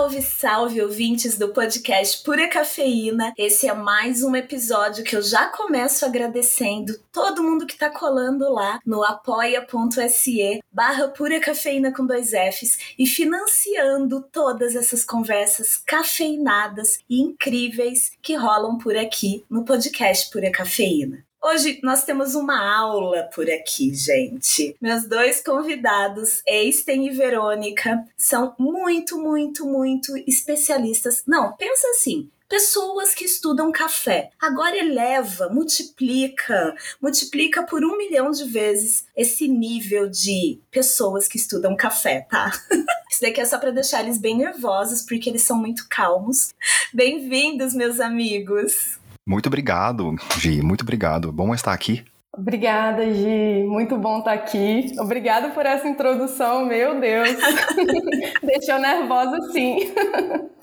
Salve, salve, ouvintes do podcast Pura Cafeína. Esse é mais um episódio que eu já começo agradecendo todo mundo que tá colando lá no apoia.se barra Pura Cafeína com dois Fs e financiando todas essas conversas cafeinadas e incríveis que rolam por aqui no podcast Pura Cafeína. Hoje nós temos uma aula por aqui, gente. Meus dois convidados, Eisten e Verônica, são muito, muito, muito especialistas. Não, pensa assim, pessoas que estudam café. Agora eleva, multiplica, multiplica por um milhão de vezes esse nível de pessoas que estudam café, tá? Isso daqui é só para deixar eles bem nervosos, porque eles são muito calmos. Bem-vindos, meus amigos! Muito obrigado, Gi. Muito obrigado. Bom estar aqui. Obrigada, Gi. Muito bom estar aqui. Obrigada por essa introdução. Meu Deus. Deixou nervosa, sim.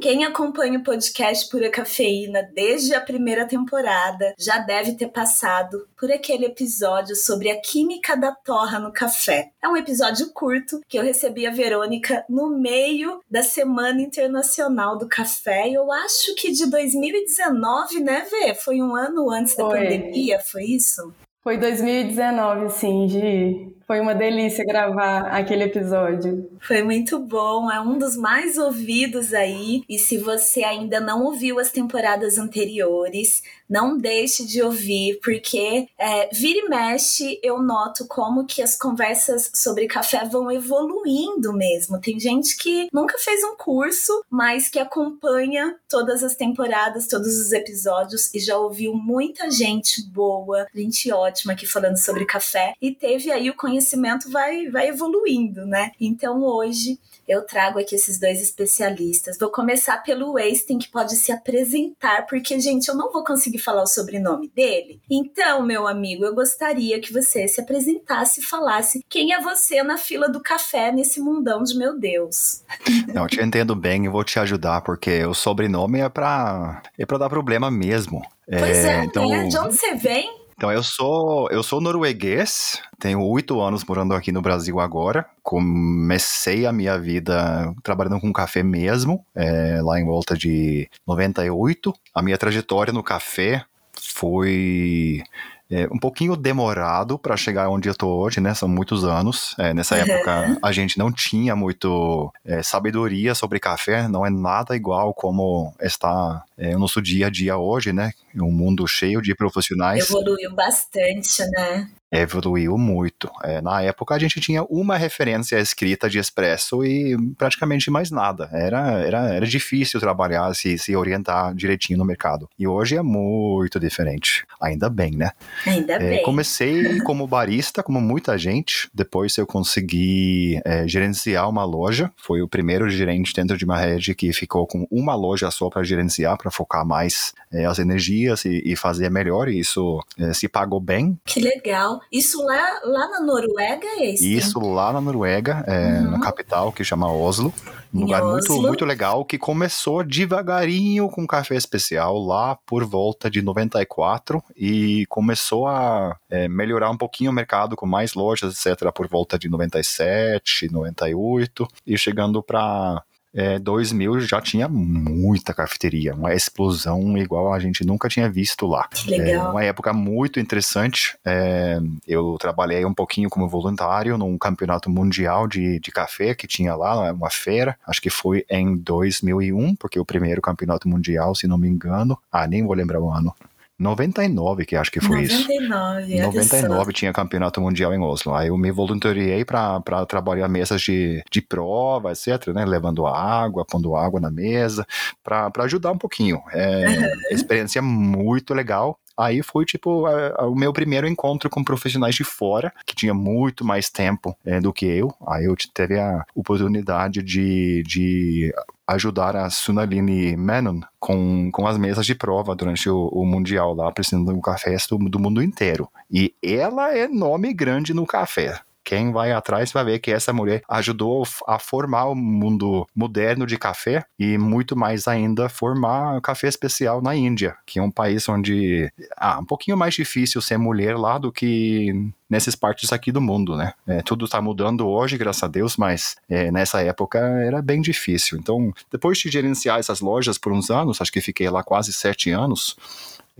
Quem acompanha o podcast Pura Cafeína desde a primeira temporada já deve ter passado por aquele episódio sobre a química da torra no café. É um episódio curto que eu recebi a Verônica no meio da Semana Internacional do Café. E eu acho que de 2019, né, Vê? Foi um ano antes da foi. pandemia, foi isso? Foi 2019, sim, Gi. Foi uma delícia gravar aquele episódio. Foi muito bom, é um dos mais ouvidos aí. E se você ainda não ouviu as temporadas anteriores, não deixe de ouvir, porque é, vira e mexe eu noto como que as conversas sobre café vão evoluindo mesmo. Tem gente que nunca fez um curso, mas que acompanha todas as temporadas, todos os episódios e já ouviu muita gente boa, gente ótima aqui falando sobre café e teve aí o conhecimento vai, vai evoluindo, né? Então hoje eu trago aqui esses dois especialistas. Vou começar pelo Wasting, que pode se apresentar, porque, gente, eu não vou conseguir falar o sobrenome dele. Então, meu amigo, eu gostaria que você se apresentasse e falasse quem é você na fila do café nesse mundão de meu Deus. Não, eu te entendo bem e vou te ajudar, porque o sobrenome é pra, é pra dar problema mesmo. Pois é, é então... né? De onde você vem? Então, eu sou, eu sou norueguês, tenho oito anos morando aqui no Brasil agora. Comecei a minha vida trabalhando com café mesmo, é, lá em volta de 98. A minha trajetória no café foi é, um pouquinho demorado para chegar onde eu tô hoje, né? São muitos anos. É, nessa uhum. época a gente não tinha muito é, sabedoria sobre café, não é nada igual como está é, o nosso dia a dia hoje, né? Um mundo cheio de profissionais. Evoluiu bastante, né? Evoluiu muito. É, na época a gente tinha uma referência escrita de expresso e praticamente mais nada. Era, era, era difícil trabalhar, se, se orientar direitinho no mercado. E hoje é muito diferente. Ainda bem, né? Ainda é, bem. Comecei como barista, como muita gente. Depois eu consegui é, gerenciar uma loja. Foi o primeiro gerente dentro de uma rede que ficou com uma loja só para gerenciar, para focar mais é, as energias e, e, fazer melhor. E isso é, se pagou bem. Que legal. Isso lá, lá na Noruega é esse? Isso lá na Noruega, é, uhum. na capital, que chama Oslo. Um em lugar Oslo. muito, muito legal, que começou devagarinho com café especial lá por volta de 94 e começou a é, melhorar um pouquinho o mercado com mais lojas, etc., por volta de 97, 98 e chegando para é, 2000 já tinha muita cafeteria, uma explosão igual a gente nunca tinha visto lá. Que legal. É uma época muito interessante. É, eu trabalhei um pouquinho como voluntário num campeonato mundial de, de café que tinha lá, uma feira. Acho que foi em 2001, porque o primeiro campeonato mundial, se não me engano. Ah, nem vou lembrar o ano. 99 que acho que foi 99, isso. 99 tinha campeonato mundial em Oslo. Aí eu me voluntariei para trabalhar mesas de, de prova, etc, né? Levando água, pondo água na mesa, para ajudar um pouquinho. É, experiência muito legal. Aí foi tipo a, a, o meu primeiro encontro com profissionais de fora, que tinha muito mais tempo é, do que eu. Aí eu teve a oportunidade de, de ajudar a Sunaline Menon com, com as mesas de prova durante o, o Mundial lá, apresentando um café do, do mundo inteiro. E ela é nome grande no café Quem vai atrás vai ver que essa mulher ajudou a formar o mundo moderno de café e muito mais ainda formar café especial na Índia, que é um país onde ah, um pouquinho mais difícil ser mulher lá do que nessas partes aqui do mundo, né? É, tudo está mudando hoje, graças a Deus, mas é, nessa época era bem difícil. Então, depois de gerenciar essas lojas por uns anos, acho que fiquei lá quase sete anos,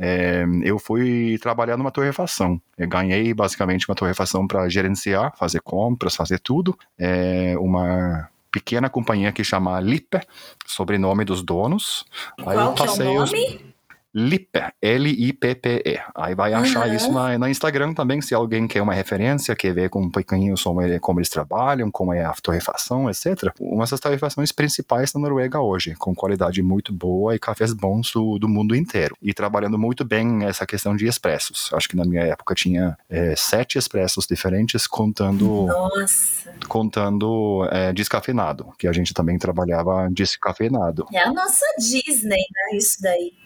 é, eu fui trabalhar numa torrefação. Eu ganhei basicamente uma torrefação para gerenciar, fazer compras, fazer tudo. É uma pequena companhia que chama Lippe, sobrenome dos donos. Qual Aí eu passei é o nome? Os... Lippe, L-I-P-P-E. Aí vai achar uhum. isso na, na, Instagram também, se alguém quer uma referência, quer ver com um pouquinho sobre como eles trabalham, como é a torrefação, etc. Uma das torrefações principais na Noruega hoje, com qualidade muito boa e cafés bons do, do mundo inteiro. E trabalhando muito bem essa questão de expressos. Acho que na minha época tinha é, sete expressos diferentes, contando, Nossa. contando é, descafeinado, que a gente também trabalhava descafeinado. É a nossa Disney, né? Isso daí.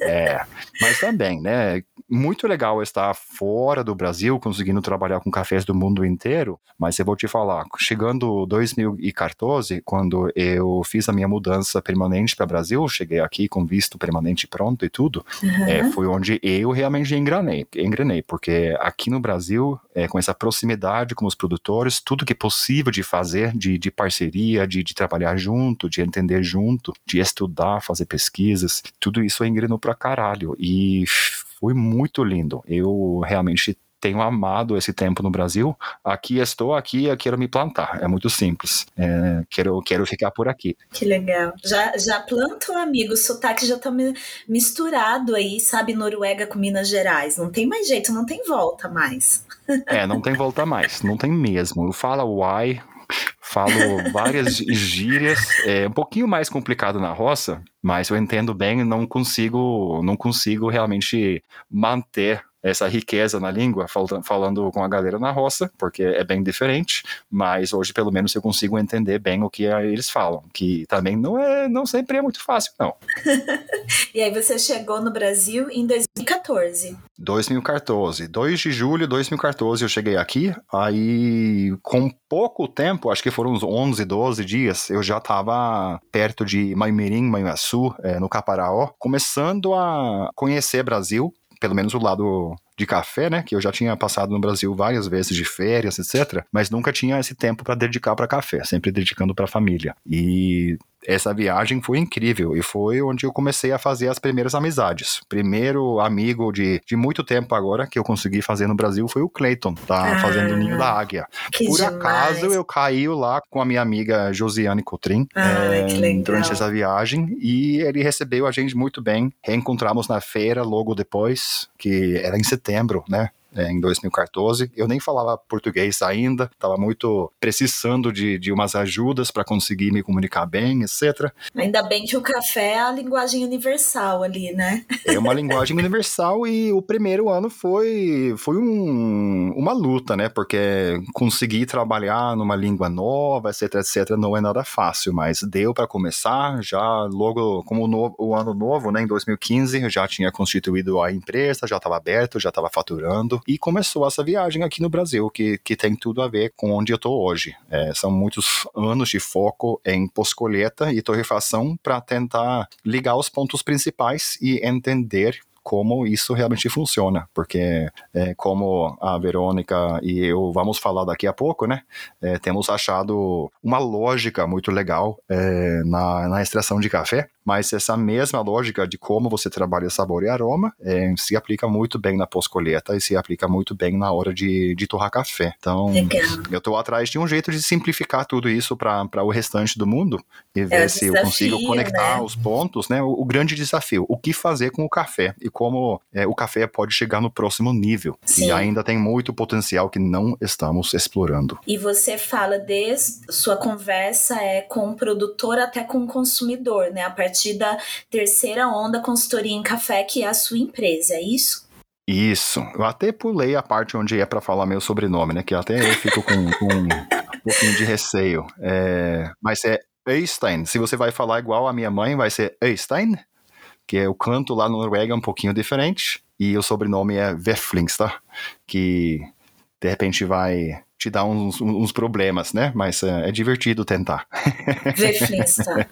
É, mas também, né? Muito legal estar fora do Brasil, conseguindo trabalhar com cafés do mundo inteiro, mas eu vou te falar, chegando 2014, quando eu fiz a minha mudança permanente para o Brasil, cheguei aqui com visto permanente pronto e tudo, uhum. é, foi onde eu realmente engranei, engrenei, porque aqui no Brasil, é, com essa proximidade com os produtores, tudo que é possível de fazer, de, de parceria, de, de trabalhar junto, de entender junto, de estudar, fazer pesquisas, tudo isso é engrenou pra caralho. E foi muito lindo. Eu realmente tenho amado esse tempo no Brasil. Aqui estou, aqui eu quero me plantar. É muito simples. É, quero, quero ficar por aqui. Que legal. Já, já planto, amigo. O sotaque já tá misturado aí, sabe? Noruega com Minas Gerais. Não tem mais jeito, não tem volta mais. É, não tem volta mais. Não tem mesmo. Fala uai, falo várias gírias, é um pouquinho mais complicado na roça, mas eu entendo bem não consigo, não consigo realmente manter essa riqueza na língua, falando com a galera na roça, porque é bem diferente, mas hoje pelo menos eu consigo entender bem o que eles falam, que também não é, não sempre é muito fácil, não. e aí você chegou no Brasil em 2014. 2014, 2 de julho de 2014 eu cheguei aqui, aí com pouco tempo, acho que foram uns 11, 12 dias, eu já estava perto de Maimirim, Manhuaçu, é, no Caparaó, começando a conhecer Brasil, pelo menos o lado de café, né? Que eu já tinha passado no Brasil várias vezes de férias, etc. Mas nunca tinha esse tempo para dedicar para café, sempre dedicando para família. E essa viagem foi incrível e foi onde eu comecei a fazer as primeiras amizades. Primeiro amigo de, de muito tempo agora que eu consegui fazer no Brasil foi o Clayton, tá ah, fazendo o Ninho da Águia. Por demais. acaso eu caí lá com a minha amiga Josiane Cotrim ah, é, durante essa viagem e ele recebeu a gente muito bem. Reencontramos na feira logo depois, que era em setembro, né? É, em 2014. Eu nem falava português ainda, estava muito precisando de, de umas ajudas para conseguir me comunicar bem, etc. Ainda bem que o café é a linguagem universal ali, né? É uma linguagem universal e o primeiro ano foi, foi um, uma luta, né? Porque conseguir trabalhar numa língua nova, etc, etc, não é nada fácil, mas deu para começar. Já logo, como o, no, o ano novo, né, em 2015, eu já tinha constituído a empresa, já estava aberto, já estava faturando e começou essa viagem aqui no Brasil, que, que tem tudo a ver com onde eu estou hoje. É, são muitos anos de foco em pós-colheita e torrefação para tentar ligar os pontos principais e entender como isso realmente funciona, porque é, como a Verônica e eu vamos falar daqui a pouco, né, é, temos achado uma lógica muito legal é, na, na extração de café, mas essa mesma lógica de como você trabalha sabor e aroma é, se aplica muito bem na pós-colheita e se aplica muito bem na hora de, de torrar café. Então, Legal. eu estou atrás de um jeito de simplificar tudo isso para o restante do mundo e ver é se desafio, eu consigo conectar né? os pontos, né? O, o, grande desafio, o que fazer com o café e como é, o café pode chegar no próximo nível. Sim. E ainda tem muito potencial que não estamos explorando. E você fala desde sua conversa é com o produtor até com o consumidor, né? A partir da terceira onda consultoria em café, que é a sua empresa, é isso? Isso. Eu até pulei a parte onde é para falar meu sobrenome, né? Que até eu fico com, com um pouquinho de receio. É, mas é Eystein. Se você vai falar igual a minha mãe, vai ser Eystein, que é o canto lá no Noruega um pouquinho diferente. E o sobrenome é Veflings, tá? Que de repente vai te dar uns, uns problemas, né? Mas uh, é divertido tentar. Veflinsta.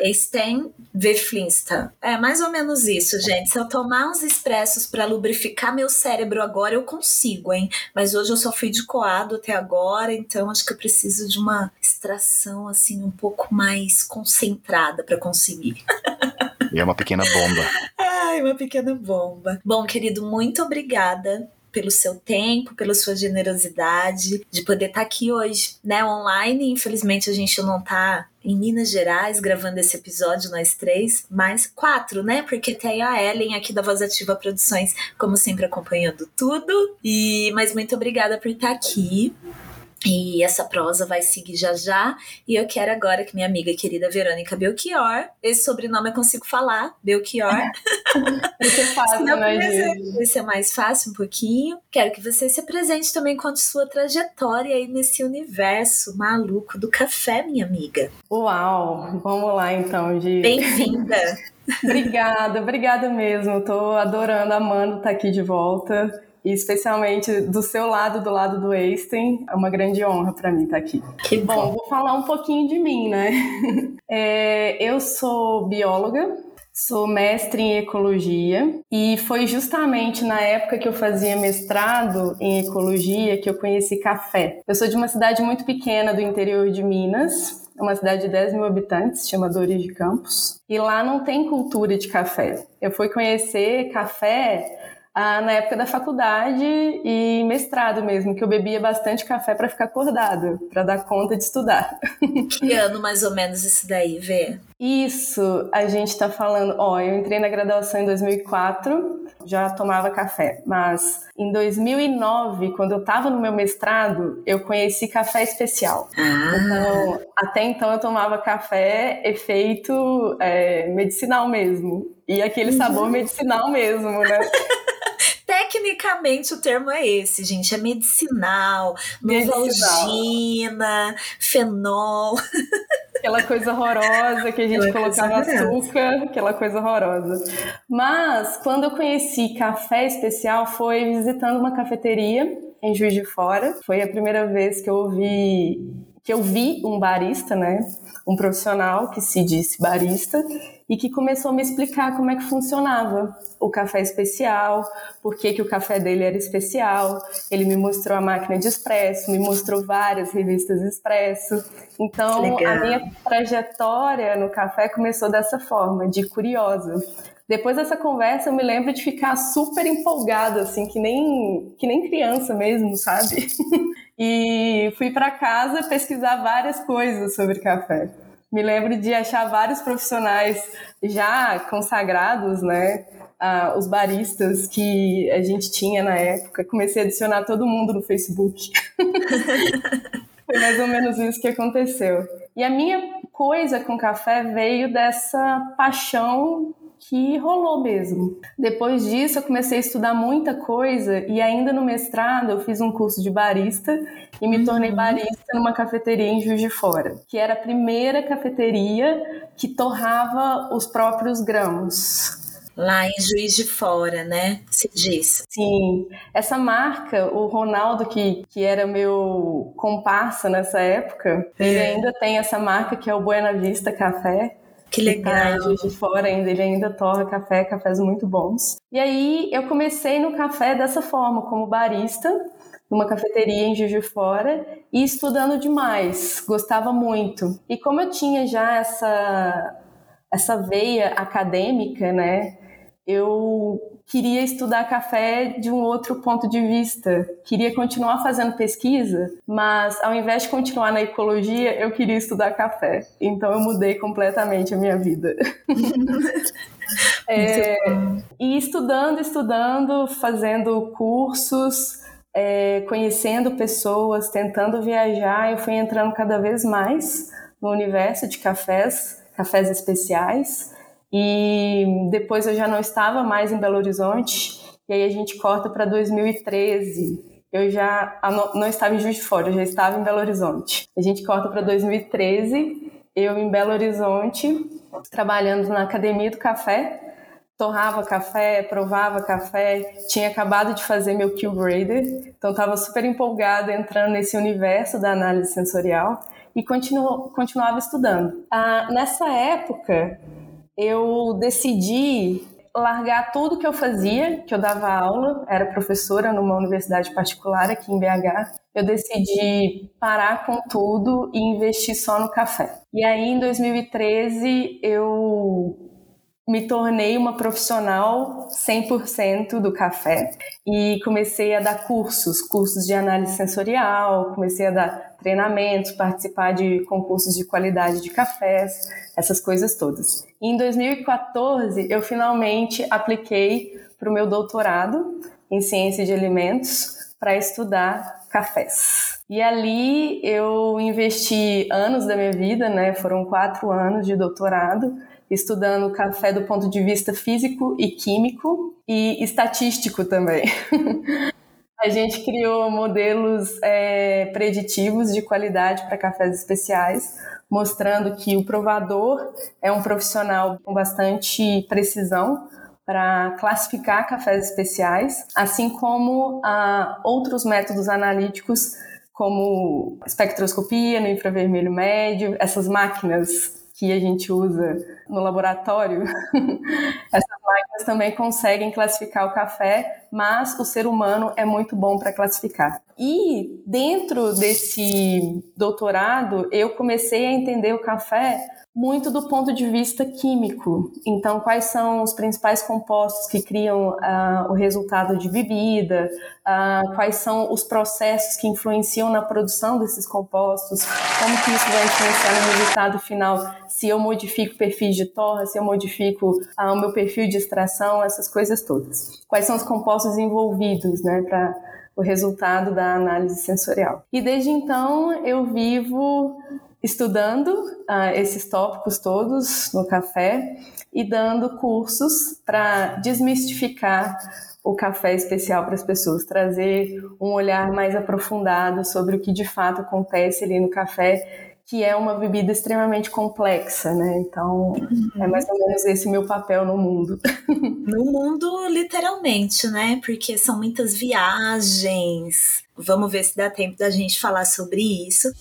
Esten Veflinsta. É mais ou menos isso, gente. Se eu tomar uns expressos para lubrificar meu cérebro agora, eu consigo, hein? Mas hoje eu só fui de coado até agora, então acho que eu preciso de uma extração assim um pouco mais concentrada para conseguir. E é uma pequena bomba. Ai, uma pequena bomba. Bom, querido, muito obrigada pelo seu tempo, pela sua generosidade, de poder estar tá aqui hoje, né, online. Infelizmente a gente não tá em Minas Gerais gravando esse episódio, nós três, mas quatro, né? Porque tem a Ellen aqui da Voz Ativa Produções, como sempre, acompanhando tudo. E mas muito obrigada por estar tá aqui. E essa prosa vai seguir já já. E eu quero agora que minha amiga querida Verônica Belchior, esse sobrenome eu consigo falar, Belchior. Isso é fácil, né, Isso é mais fácil um pouquinho. Quero que você se apresente também, conte sua trajetória aí nesse universo maluco do café, minha amiga. Uau! Vamos lá então, Gi. Bem-vinda! obrigada, obrigada mesmo. Tô adorando, amando estar aqui de volta e especialmente do seu lado, do lado do Einstein, é uma grande honra para mim estar aqui. Que bom. bom. vou falar um pouquinho de mim, né? É, eu sou bióloga, Sou mestre em ecologia e foi justamente na época que eu fazia mestrado em ecologia que eu conheci café. Eu sou de uma cidade muito pequena do interior de Minas, uma cidade de 10 mil habitantes, chama Dores de Campos, e lá não tem cultura de café. Eu fui conhecer café ah, na época da faculdade e mestrado mesmo, que eu bebia bastante café para ficar acordada, para dar conta de estudar. Que ano mais ou menos isso daí, Vê? Isso, a gente está falando, ó, eu entrei na graduação em 2004, já tomava café, mas em 2009, quando eu estava no meu mestrado, eu conheci café especial. Ah. Então, até então eu tomava café efeito é, medicinal mesmo, e aquele sabor uhum. medicinal mesmo, né? Tecnicamente o termo é esse, gente. É medicinal, novalgina, fenol. Aquela coisa horrorosa que a gente aquela colocava açúcar, aquela coisa horrorosa. Mas quando eu conheci café especial foi visitando uma cafeteria em Juiz de Fora. Foi a primeira vez que eu ouvi que eu vi um barista, né? Um profissional que se disse barista e que começou a me explicar como é que funcionava o café especial, por que, que o café dele era especial. Ele me mostrou a máquina de expresso, me mostrou várias revistas expresso. Então, a minha trajetória no café começou dessa forma, de curiosa. Depois dessa conversa, eu me lembro de ficar super empolgada, assim, que nem, que nem criança mesmo, sabe? e fui para casa pesquisar várias coisas sobre café. Me lembro de achar vários profissionais já consagrados, né? Ah, os baristas que a gente tinha na época. Comecei a adicionar todo mundo no Facebook. Foi mais ou menos isso que aconteceu. E a minha coisa com café veio dessa paixão que rolou mesmo. Depois disso, eu comecei a estudar muita coisa e ainda no mestrado eu fiz um curso de barista e me tornei uhum. barista numa cafeteria em Juiz de Fora, que era a primeira cafeteria que torrava os próprios grãos. Lá em Juiz de Fora, né? Se diz. Sim. Essa marca, o Ronaldo, que, que era meu comparsa nessa época, é. ele ainda tem essa marca que é o Buena Vista Café. Que legal. Tá de fora ainda, ele ainda torra café, cafés muito bons. E aí eu comecei no café dessa forma, como barista, numa cafeteria em Juiz de Fora e estudando demais, gostava muito. E como eu tinha já essa essa veia acadêmica, né? Eu queria estudar café de um outro ponto de vista. Queria continuar fazendo pesquisa, mas ao invés de continuar na ecologia, eu queria estudar café. Então eu mudei completamente a minha vida. é, e estudando, estudando, fazendo cursos, é, conhecendo pessoas, tentando viajar, eu fui entrando cada vez mais no universo de cafés, cafés especiais. E depois eu já não estava mais em Belo Horizonte, e aí a gente corta para 2013. Eu já não estava em Juiz de Fora, eu já estava em Belo Horizonte. A gente corta para 2013, eu em Belo Horizonte, trabalhando na Academia do Café, torrava café, provava café, tinha acabado de fazer meu Q-Grader, então estava super empolgada entrando nesse universo da análise sensorial e continuo, continuava estudando. Ah, nessa época, eu decidi largar tudo que eu fazia, que eu dava aula, era professora numa universidade particular aqui em BH. Eu decidi parar com tudo e investir só no café. E aí, em 2013, eu me tornei uma profissional 100% do café e comecei a dar cursos, cursos de análise sensorial, comecei a dar treinamentos, participar de concursos de qualidade de cafés, essas coisas todas. Em 2014, eu finalmente apliquei para o meu doutorado em ciência de alimentos para estudar cafés. E ali eu investi anos da minha vida, né? Foram quatro anos de doutorado estudando café do ponto de vista físico e químico e estatístico também. A gente criou modelos é, preditivos de qualidade para cafés especiais, mostrando que o provador é um profissional com bastante precisão para classificar cafés especiais, assim como ah, outros métodos analíticos, como espectroscopia no infravermelho médio, essas máquinas que a gente usa no laboratório, essas máquinas também conseguem classificar o café, mas o ser humano é muito bom para classificar. E dentro desse doutorado, eu comecei a entender o café muito do ponto de vista químico. Então, quais são os principais compostos que criam uh, o resultado de bebida? Uh, quais são os processos que influenciam na produção desses compostos? Como que isso vai influenciar no resultado final? Se eu modifico o perfil de torra, se eu modifico uh, o meu perfil de extração, essas coisas todas. Quais são os compostos envolvidos, né, para o resultado da análise sensorial? E desde então eu vivo estudando uh, esses tópicos todos no café e dando cursos para desmistificar o café especial para as pessoas, trazer um olhar mais aprofundado sobre o que de fato acontece ali no café, que é uma bebida extremamente complexa, né? Então, uhum. é mais ou menos esse meu papel no mundo. No mundo, literalmente, né? Porque são muitas viagens. Vamos ver se dá tempo da gente falar sobre isso.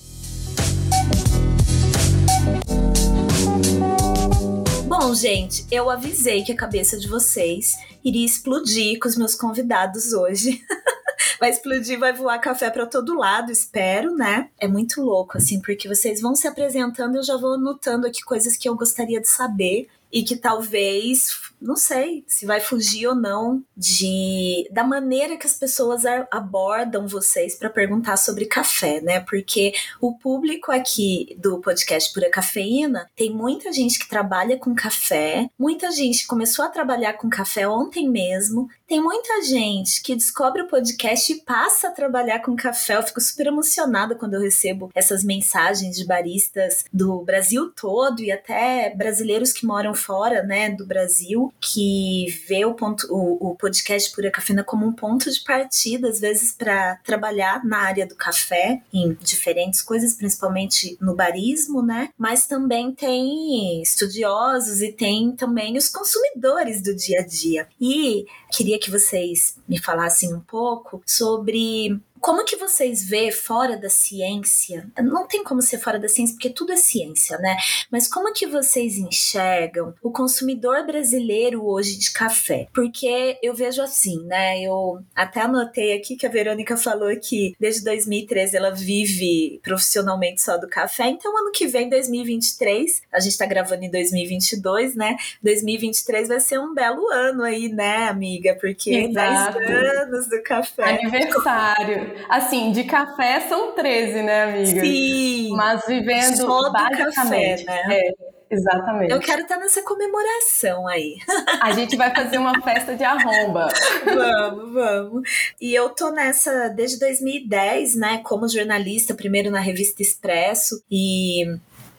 Bom, gente, eu avisei que a cabeça de vocês iria explodir com os meus convidados hoje. vai explodir, vai voar café para todo lado, espero, né? É muito louco, assim, porque vocês vão se apresentando eu já vou anotando aqui coisas que eu gostaria de saber e que talvez, não sei se vai fugir ou não de da maneira que as pessoas abordam vocês para perguntar sobre café, né? Porque o público aqui do podcast Pura Cafeína tem muita gente que trabalha com café, muita gente começou a trabalhar com café ontem mesmo, tem muita gente que descobre o podcast e passa a trabalhar com café. Eu fico super emocionada quando eu recebo essas mensagens de baristas do Brasil todo e até brasileiros que moram fora, né, do Brasil, que vê o, ponto, o, o podcast Pura Cafeína como um ponto de partida, às vezes, para trabalhar na área do café, em diferentes coisas, principalmente no barismo, né? Mas também tem estudiosos e tem também os consumidores do dia a dia. E queria que vocês me falassem um pouco sobre como que vocês vê fora da ciência? Não tem como ser fora da ciência porque tudo é ciência, né? Mas como que vocês enxergam o consumidor brasileiro hoje de café? Porque eu vejo assim, né? Eu até anotei aqui que a Verônica falou que desde 2013 ela vive profissionalmente só do café. Então ano que vem, 2023, a gente tá gravando em 2022, né? 2023 vai ser um belo ano aí, né, amiga? Porque Exato. 10 anos do café. Aniversário. Assim, de café são 13, né, amiga? Sim. Mas vivendo Só basicamente. Café, né? É. Exatamente. Eu quero estar nessa comemoração aí. A gente vai fazer uma festa de arromba. vamos, vamos. E eu tô nessa desde 2010, né, como jornalista, primeiro na revista Expresso e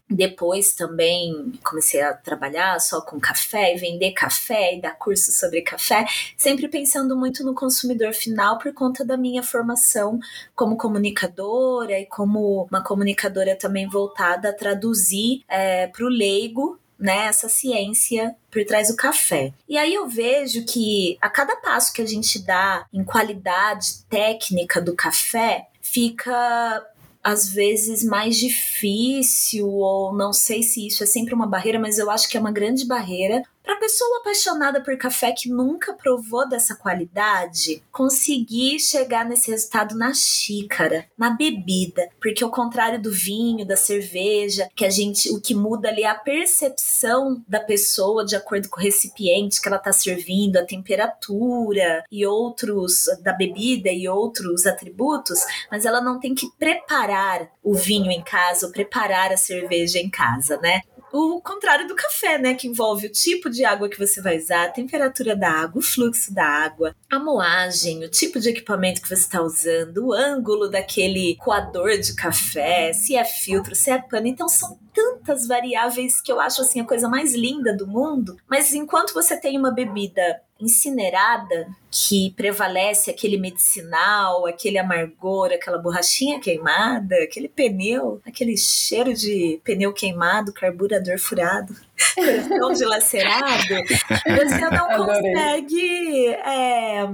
depois também comecei a trabalhar só com café vender café e dar curso sobre café, sempre pensando muito no consumidor final por conta da minha formação como comunicadora e como uma comunicadora também voltada a traduzir é, para o leigo né, essa ciência por trás do café. E aí eu vejo que a cada passo que a gente dá em qualidade técnica do café, fica às vezes mais difícil, ou não sei se isso é sempre uma barreira, mas eu acho que é uma grande barreira para pessoa apaixonada por café que nunca provou dessa qualidade, conseguir chegar nesse resultado na xícara, na bebida, porque ao contrário do vinho, da cerveja, que a gente, o que muda ali é a percepção da pessoa de acordo com o recipiente que ela está servindo, a temperatura e outros da bebida e outros atributos, mas ela não tem que preparar o vinho em casa ou preparar a cerveja em casa, né? O contrário do café, né? Que envolve o tipo de água que você vai usar, a temperatura da água, o fluxo da água, a moagem, o tipo de equipamento que você está usando, o ângulo daquele coador de café, se é filtro, se é pano. Então são tantas variáveis que eu acho assim a coisa mais linda do mundo. Mas enquanto você tem uma bebida incinerada que prevalece aquele medicinal, aquele amargor, aquela borrachinha queimada, aquele pneu, aquele cheiro de pneu queimado, carburador furado, coração dilacerado, você não consegue é,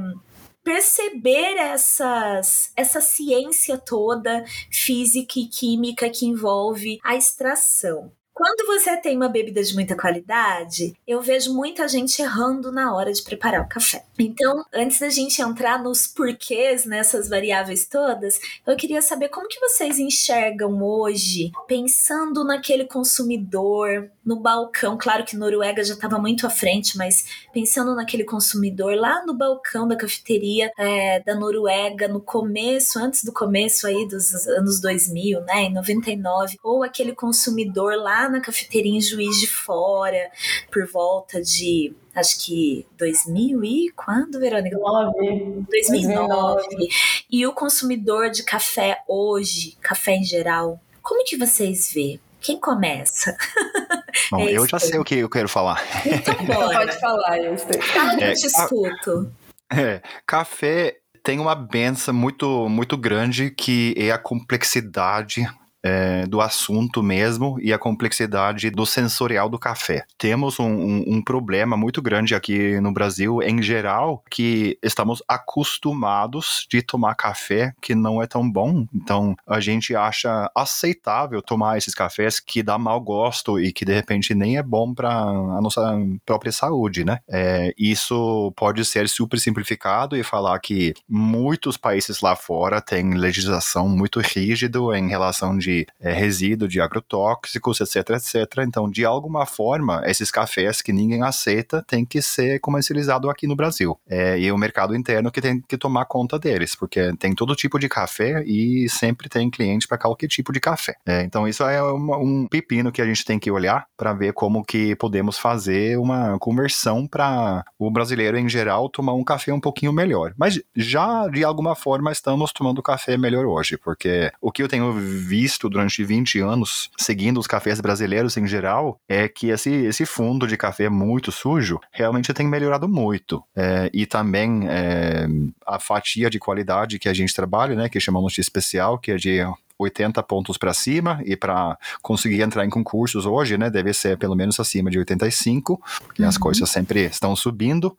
perceber essas, essa ciência toda física e química que envolve a extração. Quando você tem uma bebida de muita qualidade, eu vejo muita gente errando na hora de preparar o café. Então, antes da gente entrar nos porquês nessas variáveis todas, eu queria saber como que vocês enxergam hoje, pensando naquele consumidor, no balcão. Claro que Noruega já estava muito à frente, mas pensando naquele consumidor lá no balcão da cafeteria é, da Noruega, no começo, antes do começo aí dos anos 2000, né, em 99, ou aquele consumidor lá na cafeteria em Juiz de Fora, por volta de acho que 2000 e quando, Verônica? 2009. 2009. E o consumidor de café hoje, café em geral, como que vocês vê? Quem começa? Bom, é eu já sei o que eu quero falar. Então, pode falar, eu. Ah, eu te escuto. É, café tem uma benção muito, muito grande que é a complexidade é, do assunto mesmo e a complexidade do sensorial do café. Temos um, um, um, problema muito grande aqui no Brasil, em geral, que estamos acostumados de tomar café que não é tão bom. Então, a gente acha aceitável tomar esses cafés que dá mau gosto e que de repente nem é bom para a nossa própria saúde, né? É, isso pode ser super simplificado e falar que muitos países lá fora têm legislação muito rígida em relação de é, resíduo de agrotóxicos, etc, etc. Então, de alguma forma, esses cafés que ninguém aceita têm que ser comercializados aqui no Brasil. É, e o mercado interno que tem que tomar conta deles, porque tem todo tipo de café e sempre tem cliente para qualquer tipo de café. É, então, isso é um pepino que a gente tem que olhar para ver como que podemos fazer uma conversão para o brasileiro em geral tomar um café um pouquinho melhor. Mas já de alguma forma estamos tomando café melhor hoje, porque o que eu tenho visto visto durante 20 anos, seguindo os cafés brasileiros em geral, é que esse, esse fundo de café muito sujo realmente tem melhorado muito. É, e também é, a fatia de qualidade que a gente trabalha, né, que chamamos de especial, que é de 80 pontos para cima e para conseguir entrar em concursos hoje, né, deve ser pelo menos acima de 85, porque uhum. as coisas sempre estão subindo.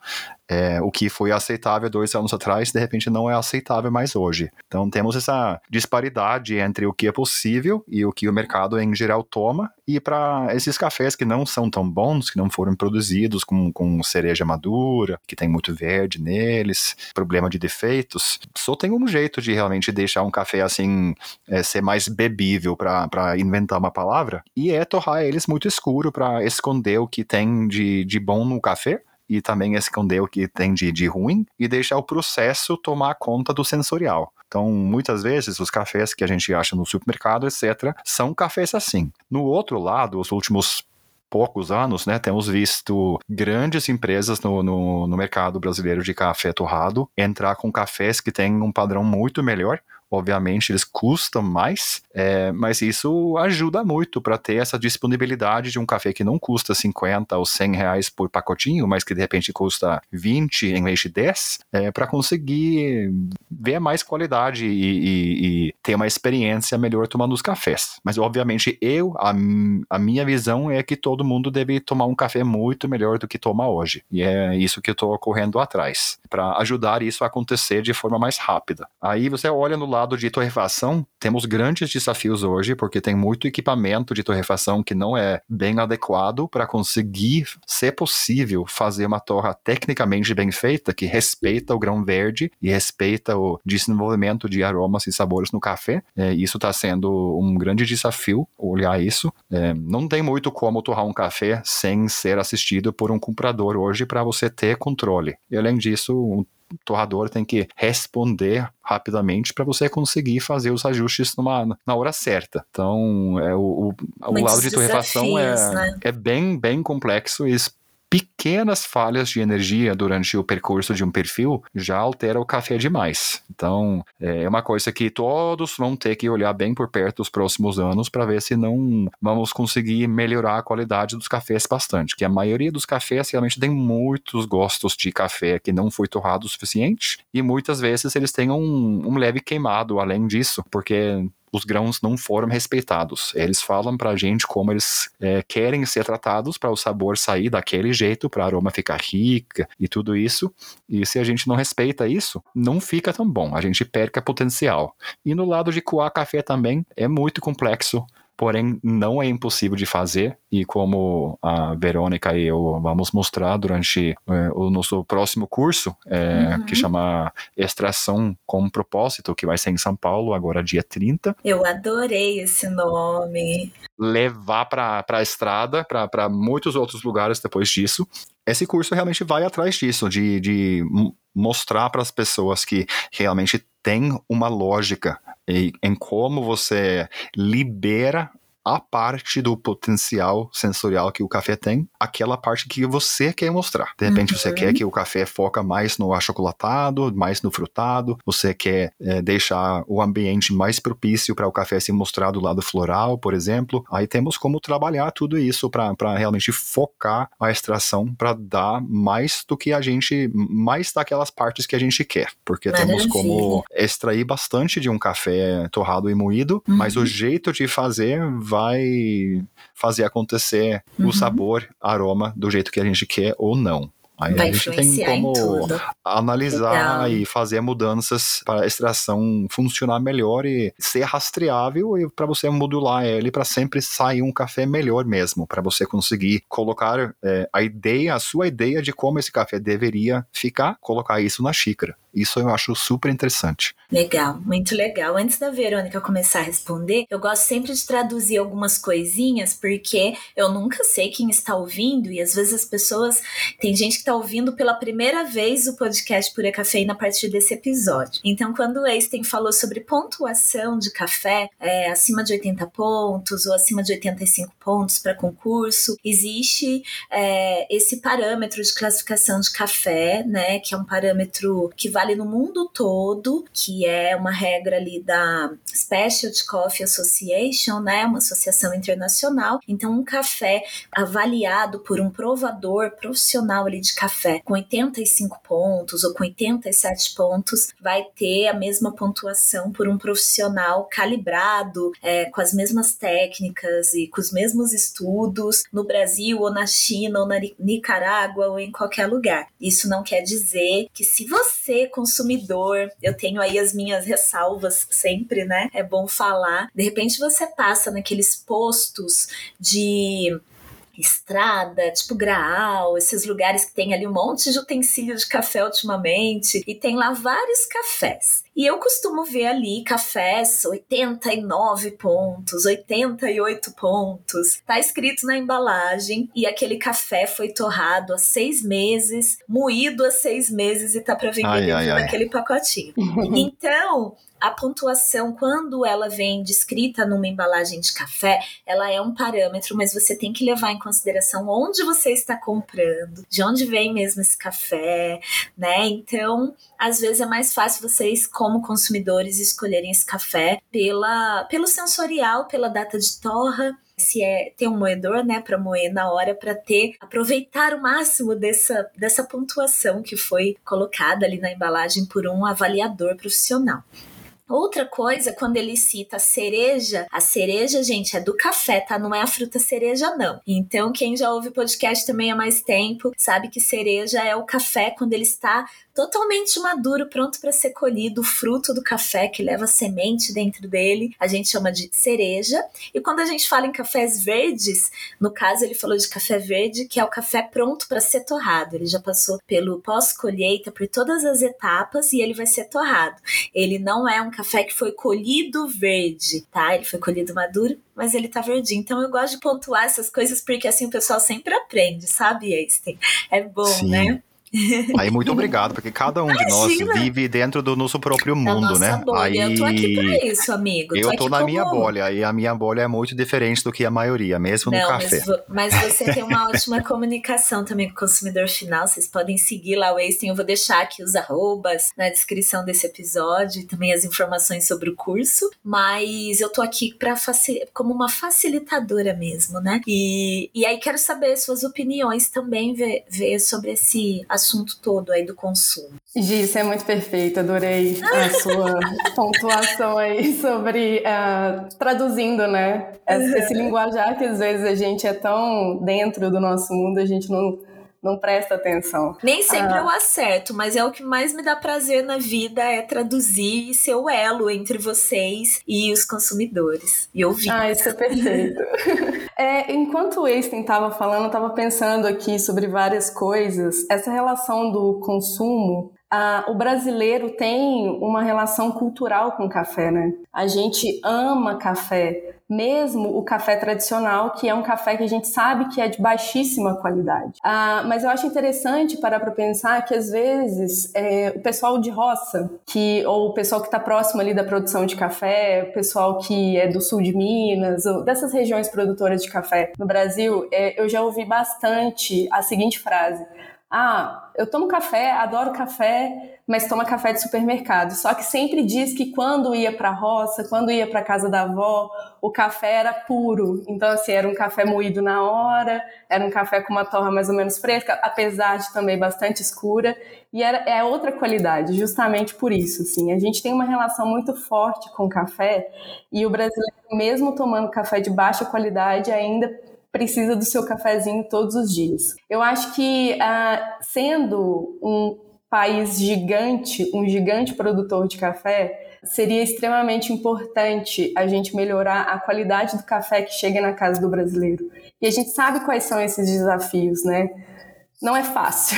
É, o que foi aceitável dois anos atrás, de repente não é aceitável mais hoje. Então temos essa disparidade entre o que é possível e o que o mercado em geral toma, e para esses cafés que não são tão bons, que não foram produzidos com, com cereja madura, que tem muito verde neles, problema de defeitos, só tem um jeito de realmente deixar um café assim é, ser mais bebível para inventar uma palavra, e é torrar eles muito escuro para esconder o que tem de, de bom no café e também esconder o que tem de, de ruim e deixar o processo tomar conta do sensorial. Então, muitas vezes, os cafés que a gente acha no supermercado, etc., são cafés assim. No outro lado, os últimos poucos anos, né, temos visto grandes empresas no, no, no mercado brasileiro de café torrado entrar com cafés que têm um padrão muito melhor, obviamente eles custam mais, é, mas isso ajuda muito para ter essa disponibilidade de um café que não custa 50 ou 100 reais por pacotinho, mas que de repente custa 20 em vez de 10, é, para conseguir ver mais qualidade e, e, e, ter uma experiência melhor tomando os cafés. Mas obviamente eu, a, a minha visão é que todo mundo deve tomar um café muito melhor do que toma hoje. E é isso que eu estou correndo atrás, para ajudar isso a acontecer de forma mais rápida. Aí você olha no lado de torrefação, temos grandes desafios hoje, porque tem muito equipamento de torrefação que não é bem adequado para conseguir ser possível fazer uma torra tecnicamente bem feita, que respeita o grão verde e respeita o desenvolvimento de aromas e sabores no café. É, isso está sendo um grande desafio, olhar isso. É, não tem muito como torrar um café sem ser assistido por um comprador hoje para você ter controle. E além disso, um torrador tem que responder rapidamente para você conseguir fazer os ajustes numa, na hora certa. Então, é, o, o, o lado de torrefação é, né? é bem, bem complexo e pequenas falhas de energia durante o percurso de um perfil já altera o café demais. Então, é uma coisa que todos vão ter que olhar bem por perto nos próximos anos para ver se não vamos conseguir melhorar a qualidade dos cafés bastante. Que a maioria dos cafés realmente tem muitos gostos de café que não foi torrado o suficiente e muitas vezes eles têm um, um leve queimado além disso, porque os grãos não foram respeitados. Eles falam para a gente como eles é, querem ser tratados para o sabor sair daquele jeito, para o aroma ficar rica e tudo isso. E se a gente não respeita isso, não fica tão bom. A gente perca potencial. E no lado de coar café também é muito complexo porém não é impossível de fazer e como a Verônica e eu vamos mostrar durante é, o nosso próximo curso, é, uhum. que chama Extração com Propósito, que vai ser em São Paulo agora dia 30. Eu adorei esse nome. Levar para a estrada, para muitos outros lugares depois disso. Esse curso realmente vai atrás disso, de, de mostrar para as pessoas que realmente tem uma lógica em, como você libera a parte do potencial sensorial que o café tem, aquela parte que você quer mostrar. De repente uhum. você quer que o café foca mais no achocolatado, mais no frutado, você quer é, deixar o ambiente mais propício para o café se mostrar do lado floral, por exemplo. Aí temos como trabalhar tudo isso para realmente focar a extração para dar mais do que a gente, mais daquelas partes que a gente quer, porque Maravilha. temos como extrair bastante de um café torrado e moído, uhum. mas o jeito de fazer vai fazer acontecer uhum. o sabor, aroma do jeito que a gente quer ou não. Aí Vai a gente tem como analisar Legal. e fazer mudanças para a extração funcionar melhor e ser rastreável e para você modular ele para sempre sair um café melhor mesmo, para você conseguir colocar é, a ideia, a sua ideia de como esse café deveria ficar, colocar isso na xícara. Isso eu acho super interessante. Legal, muito legal. Antes da Verônica começar a responder, eu gosto sempre de traduzir algumas coisinhas, porque eu nunca sei quem está ouvindo e às vezes as pessoas. Tem gente que está ouvindo pela primeira vez o podcast Pura Cafeína a partir desse episódio. Então, quando o Einstein falou sobre pontuação de café é, acima de 80 pontos ou acima de 85 pontos para concurso, existe é, esse parâmetro de classificação de café, né? Que é um parâmetro que vale no mundo todo, que é uma regra ali da Specialty Coffee Association, né, uma associação internacional. Então, um café avaliado por um provador profissional ali de café com 85 pontos ou com 87 pontos vai ter a mesma pontuação por um profissional calibrado, é, com as mesmas técnicas e com os mesmos estudos no Brasil ou na China ou na Nicarágua ou em qualquer lugar. Isso não quer dizer que se você consumidor, eu tenho aí as minhas ressalvas sempre, né? É bom falar. De repente você passa naqueles postos de estrada, tipo Graal, esses lugares que tem ali um monte de utensílio de café ultimamente, e tem lá vários cafés. E eu costumo ver ali cafés 89 pontos, 88 pontos. Tá escrito na embalagem e aquele café foi torrado há seis meses, moído há seis meses e tá para vender ai, ai, ai. pacotinho. então, a pontuação, quando ela vem descrita numa embalagem de café, ela é um parâmetro, mas você tem que levar em consideração onde você está comprando, de onde vem mesmo esse café, né? Então, às vezes é mais fácil vocês como consumidores escolherem esse café pela, pelo sensorial, pela data de torra, se é ter um moedor, né, para moer na hora para ter aproveitar o máximo dessa dessa pontuação que foi colocada ali na embalagem por um avaliador profissional. Outra coisa, quando ele cita cereja, a cereja, gente, é do café, tá? Não é a fruta cereja, não. Então, quem já ouve podcast também há mais tempo, sabe que cereja é o café quando ele está totalmente maduro, pronto para ser colhido, o fruto do café que leva semente dentro dele, a gente chama de cereja. E quando a gente fala em cafés verdes, no caso ele falou de café verde, que é o café pronto para ser torrado. Ele já passou pelo pós-colheita, por todas as etapas e ele vai ser torrado. Ele não é um café que foi colhido verde, tá? Ele foi colhido maduro, mas ele tá verdinho. Então eu gosto de pontuar essas coisas porque assim o pessoal sempre aprende, sabe, Einstein? É bom, Sim. né? Aí muito obrigado, porque cada um Imagina. de nós vive dentro do nosso próprio mundo, né? Bolha. Aí eu tô aqui pra isso, amigo. Eu tô, tô na como... minha bolha, e a minha bolha é muito diferente do que a maioria, mesmo Não, no café. Mas, mas você tem uma ótima comunicação também com o consumidor final. Vocês podem seguir lá o Wasting. Eu vou deixar aqui os arrobas na descrição desse episódio e também as informações sobre o curso. Mas eu tô aqui para como uma facilitadora mesmo, né? E, e aí quero saber suas opiniões também, ver, ver sobre esse assunto assunto todo aí do consumo. Gi, isso é muito perfeito, adorei a sua pontuação aí sobre uh, traduzindo, né? Esse, esse linguajar que às vezes a gente é tão dentro do nosso mundo, a gente não não presta atenção. Nem sempre ah. eu acerto, mas é o que mais me dá prazer na vida é traduzir e ser o elo entre vocês e os consumidores. E ouvir. Ah, isso é perfeito. é, enquanto o Einstein estava falando, eu estava pensando aqui sobre várias coisas. Essa relação do consumo o brasileiro tem uma relação cultural com café, né? A gente ama café mesmo o café tradicional, que é um café que a gente sabe que é de baixíssima qualidade. Ah, mas eu acho interessante parar para pensar que às vezes é, o pessoal de roça, que ou o pessoal que está próximo ali da produção de café, o pessoal que é do sul de Minas, dessas regiões produtoras de café no Brasil, é, eu já ouvi bastante a seguinte frase: ah, eu tomo café, adoro café, mas toma café de supermercado. Só que sempre diz que quando ia para a roça, quando ia para casa da avó, o café era puro. Então, assim, era um café moído na hora, era um café com uma torra mais ou menos fresca, apesar de também bastante escura. E era, é outra qualidade, justamente por isso, assim. A gente tem uma relação muito forte com o café e o brasileiro, mesmo tomando café de baixa qualidade, ainda precisa do seu cafezinho todos os dias. Eu acho que, ah, sendo um país gigante, um gigante produtor de café, seria extremamente importante a gente melhorar a qualidade do café que chega na casa do brasileiro. E a gente sabe quais são esses desafios, né? Não é fácil.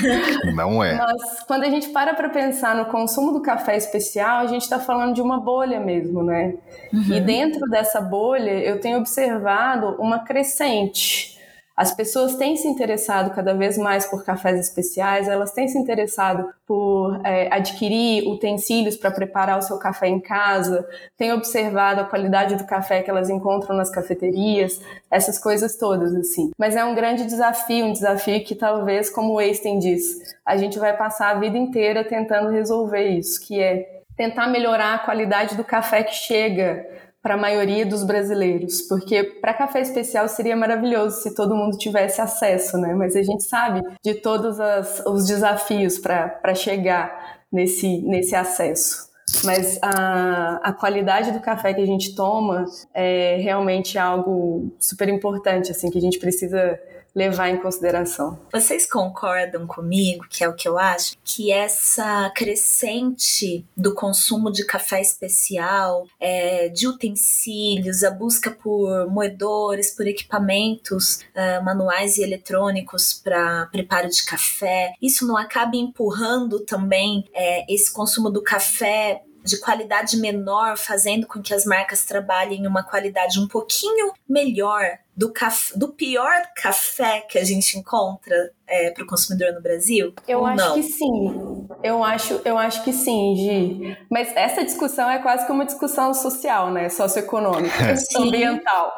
Não é. Mas quando a gente para para pensar no consumo do café especial, a gente está falando de uma bolha mesmo, né? Uhum. E dentro dessa bolha, eu tenho observado uma crescente as pessoas têm se interessado cada vez mais por cafés especiais, elas têm se interessado por é, adquirir utensílios para preparar o seu café em casa, têm observado a qualidade do café que elas encontram nas cafeterias, essas coisas todas, assim. Mas é um grande desafio, um desafio que talvez, como o Einstein diz, a gente vai passar a vida inteira tentando resolver isso, que é tentar melhorar a qualidade do café que chega para a maioria dos brasileiros, porque para café especial seria maravilhoso se todo mundo tivesse acesso, né? Mas a gente sabe de todos as, os desafios para chegar nesse, nesse acesso. Mas a, a qualidade do café que a gente toma é realmente algo super importante, assim, que a gente precisa levar em consideração. Vocês concordam comigo, que é o que eu acho, que essa crescente do consumo de café especial, é, de utensílios, a busca por moedores, por equipamentos uh, manuais e eletrônicos para preparo de café, isso não acaba empurrando também é, esse consumo do café de qualidade menor, fazendo com que as marcas trabalhem uma qualidade um pouquinho melhor do, caf do pior café que a gente encontra é, para o consumidor no Brasil? Eu acho não? que sim. Eu acho, eu acho que sim, Gi. Mas essa discussão é quase que uma discussão social, né? Socioeconômica, ambiental.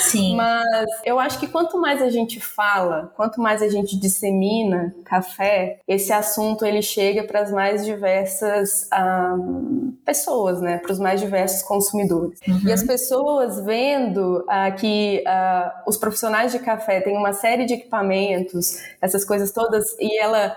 Sim. Mas eu acho que quanto mais a gente fala, quanto mais a gente dissemina café, esse assunto ele chega para as mais diversas um, pessoas, né? Para os mais diversos consumidores. Uhum. E as pessoas vendo uh, que uh, os profissionais de café têm uma série de equipamentos, essas coisas todas, e ela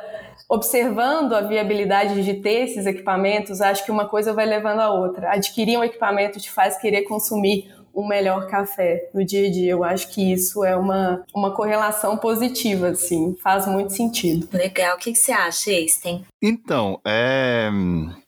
observando a viabilidade de ter esses equipamentos, acho que uma coisa vai levando a outra. Adquirir um equipamento te faz querer consumir um melhor café no dia a dia. Eu acho que isso é uma, uma correlação positiva, assim, faz muito sentido. Legal. O que, que você acha, Eisten? Então, é,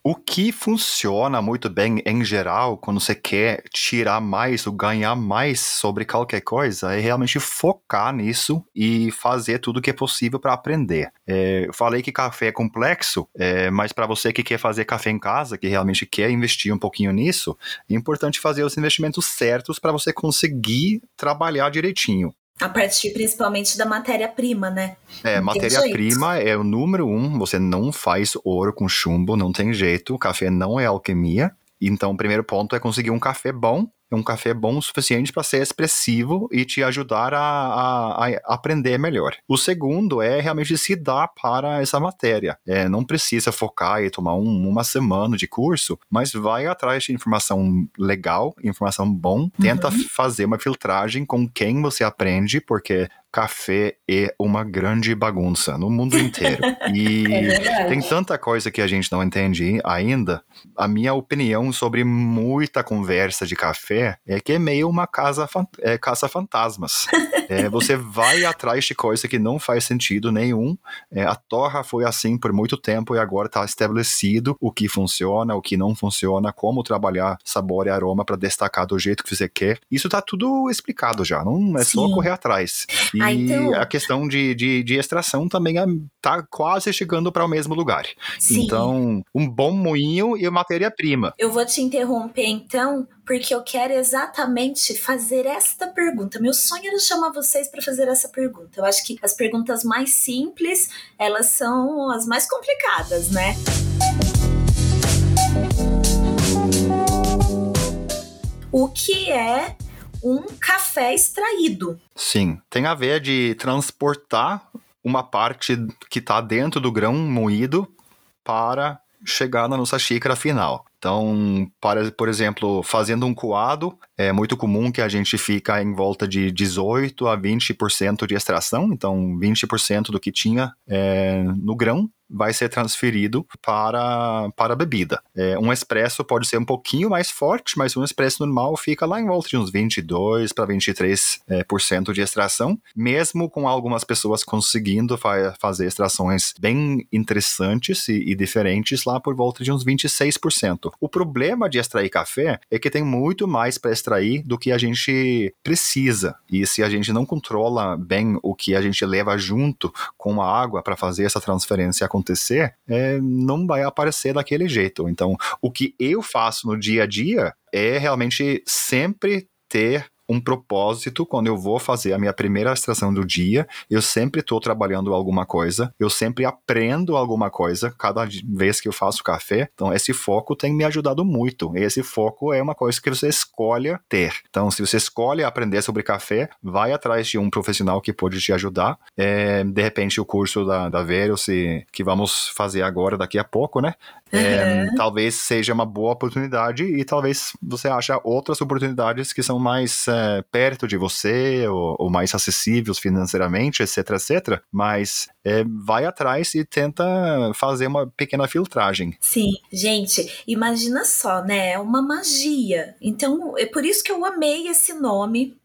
o que funciona muito bem em geral quando você quer tirar mais ou ganhar mais sobre qualquer coisa é realmente focar nisso e fazer tudo o que é possível para aprender. É, eu falei que café é complexo, é, mas para você que quer fazer café em casa, que realmente quer investir um pouquinho nisso, é importante fazer os investimentos certos para você conseguir trabalhar direitinho. A partir principalmente da matéria-prima, né? É, matéria-prima é o número um. Você não faz ouro com chumbo, não tem jeito. O café não é alquimia. Então, o primeiro ponto é conseguir um café bom um café bom o suficiente para ser expressivo e te ajudar a, a, a, aprender melhor. O segundo é realmente se dar para essa matéria. É, não precisa focar e tomar um, uma semana de curso, mas vai atrás de informação legal, informação bom, tenta uhum. fazer uma filtragem com quem você aprende, porque café é uma grande bagunça no mundo inteiro. E é tem tanta coisa que a gente não entende ainda. A minha opinião sobre muita conversa de café é que é meio uma casa é, caça fantasmas. é, você vai atrás de coisa que não faz sentido nenhum. É, a torra foi assim por muito tempo e agora está estabelecido o que funciona, o que não funciona, como trabalhar sabor e aroma para destacar do jeito que você quer. Isso está tudo explicado já, não é Sim. só correr atrás. E ah, então... a questão de, de, de extração também está quase chegando para o mesmo lugar. Sim. Então, um bom moinho e matéria-prima. Eu vou te interromper então, porque eu quero exatamente fazer esta pergunta. Meu sonho era chamar vocês para fazer essa pergunta. Eu acho que as perguntas mais simples, elas são as mais complicadas, né? O que é um café extraído. Sim, tem a ver de transportar uma parte que está dentro do grão moído para chegar na nossa xícara final. Então, para, por exemplo, fazendo um coado, é muito comum que a gente fica em volta de 18 a 20% de extração, então 20% do que tinha é, no grão vai ser transferido para, para a bebida. É, um expresso pode ser um pouquinho mais forte, mas um expresso normal fica lá em volta de uns 22 para 23% é, por cento de extração, mesmo com algumas pessoas conseguindo fa fazer extrações bem interessantes e, e diferentes lá por volta de uns 26%. O problema de extrair café é que tem muito mais para extrair do que a gente precisa. E se a gente não controla bem o que a gente leva junto com a água para fazer essa transferência acontecer, é, não vai aparecer daquele jeito. Então, o que eu faço no dia a dia é realmente sempre ter um propósito quando eu vou fazer a minha primeira extração do dia. Eu sempre estou trabalhando alguma coisa, eu sempre aprendo alguma coisa cada vez que eu faço café. Então, esse foco tem me ajudado muito. Esse foco é uma coisa que você escolhe ter. Então, se você escolhe aprender sobre café, vai atrás de um profissional que pode te ajudar. É, de repente, o curso da, da Vero, que vamos fazer agora, daqui a pouco, né? É, uhum. Talvez seja uma boa oportunidade e talvez você ache outras oportunidades que são mais é, perto de você ou, ou, mais acessíveis financeiramente, etc, etc. Mas é, vai atrás e tenta fazer uma pequena filtragem. Sim, gente, imagina só, né? É uma magia. Então, é por isso que eu amei esse nome,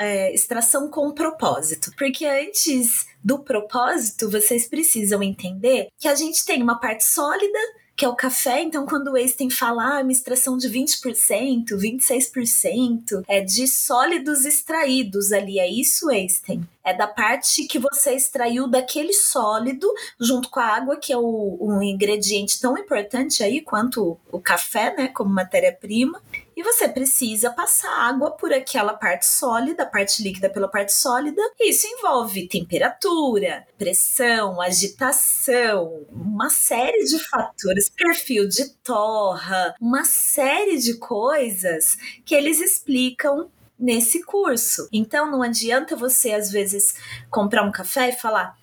é, extração com propósito. Porque antes do propósito, vocês precisam entender que a gente tem uma parte sólida que é o café. Então, quando o Einstein fala ah, uma extração de 20%, 26%, é de sólidos extraídos ali, é isso, Einstein? É da parte que você extraiu daquele sólido, junto com a água, que é o, um ingrediente tão importante aí quanto o café, né, como matéria-prima. E você precisa passar água por aquela parte sólida, a parte líquida pela parte sólida. Isso envolve temperatura, pressão, agitação, uma série de fatores, perfil de torra, uma série de coisas que eles explicam nesse curso. Então não adianta você às vezes comprar um café e falar: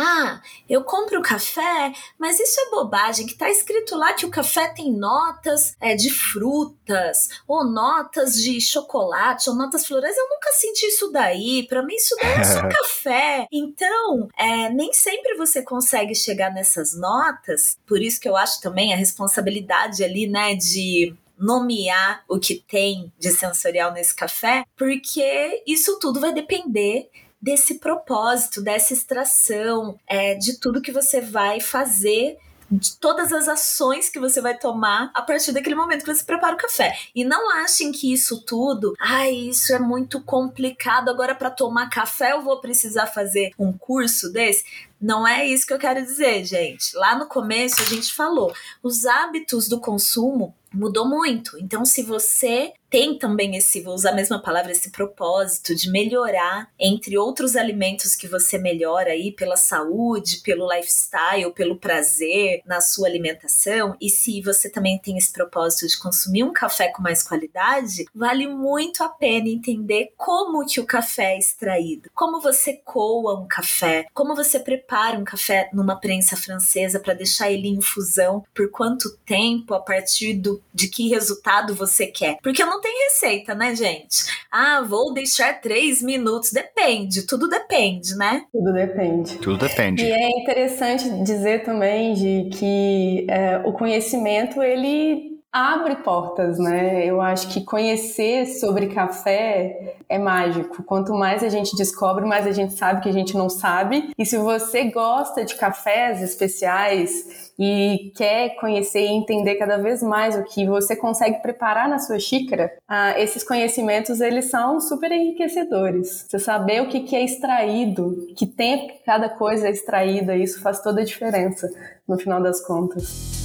ah, eu compro café, mas isso é bobagem, que tá escrito lá que o café tem notas é, de frutas, ou notas de chocolate, ou notas florais. Eu nunca senti isso daí. Para mim, isso daí é só café. Então, é, nem sempre você consegue chegar nessas notas. Por isso que eu acho também a responsabilidade ali, né, de nomear o que tem de sensorial nesse café, porque isso tudo vai depender desse propósito, dessa extração, é, de tudo que você vai fazer de todas as ações que você vai tomar a partir daquele momento que você prepara o café. E não achem que isso tudo, ai, isso é muito complicado. Agora, para tomar café, eu vou precisar fazer um curso desse. Não é isso que eu quero dizer, gente. Lá no começo a gente falou, os hábitos do consumo mudou muito. Então, se você tem também esse, vou usar a mesma palavra, esse propósito de melhorar, entre outros alimentos que você melhora aí pela saúde, pelo lifestyle, pelo prazer na sua alimentação, e se você também tem esse propósito de consumir um café com mais qualidade, vale muito a pena entender como que o café é extraído, como você coa um café, como você prepara um café numa prensa francesa para deixar ele em infusão, por quanto tempo, a partir do, de que resultado você quer. Porque eu não não tem receita, né, gente? Ah, vou deixar três minutos. Depende, tudo depende, né? Tudo depende. Tudo depende. E é interessante dizer também de que é, o conhecimento ele abre portas, né? Eu acho que conhecer sobre café é mágico. Quanto mais a gente descobre, mais a gente sabe que a gente não sabe. E se você gosta de cafés especiais e quer conhecer e entender cada vez mais o que você consegue preparar na sua xícara, ah, esses conhecimentos eles são super enriquecedores. Você saber o que, é extraído, que tempo cada coisa é extraída, isso faz toda a diferença no final das contas.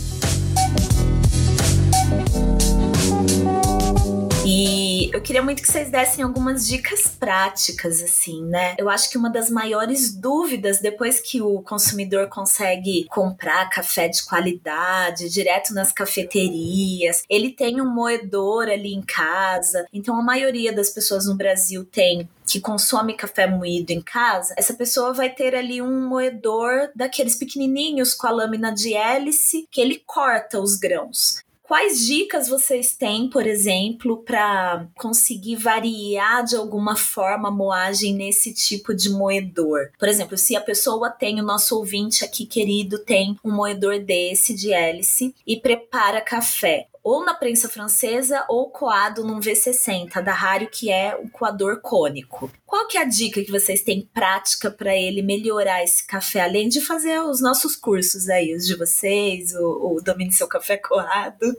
E eu queria muito que vocês dessem algumas dicas práticas, assim, né? Eu acho que uma das maiores dúvidas depois que o consumidor consegue comprar café de qualidade direto nas cafeterias, ele tem um moedor ali em casa. Então a maioria das pessoas no Brasil tem que consome café moído em casa, essa pessoa vai ter ali um moedor daqueles pequenininhos com a lâmina de hélice que ele corta os grãos. Quais dicas vocês têm, por exemplo, para conseguir variar de alguma forma a moagem nesse tipo de moedor? Por exemplo, se a pessoa tem, o nosso ouvinte aqui querido, tem um moedor desse de hélice e prepara café ou na prensa francesa ou coado num V60 da Rario, que é o coador cônico. Qual que é a dica que vocês têm prática para ele melhorar esse café, além de fazer os nossos cursos aí, os de vocês, o, o Domine Seu Café Coado?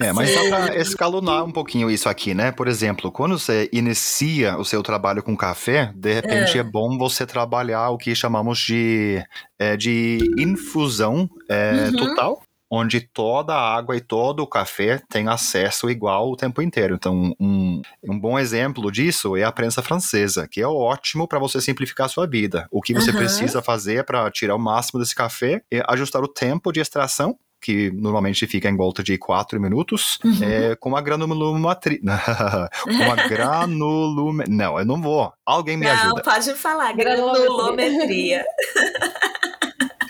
É, mas dá para escalonar um pouquinho isso aqui, né? Por exemplo, quando você inicia o seu trabalho com café, de repente é, é bom você trabalhar o que chamamos de, é, de infusão é, uhum. total onde toda a água e todo o café tem acesso igual o tempo inteiro. Então, um, um bom exemplo disso é a prensa francesa, que é ótimo para você simplificar a sua vida. O que você uhum. precisa fazer para tirar o máximo desse café é ajustar o tempo de extração que normalmente fica em volta de 4 minutos, uhum. é, com a granulometria. com a granulometria. Não, eu não vou. Alguém me não, ajuda. Não, pode falar, granulometria.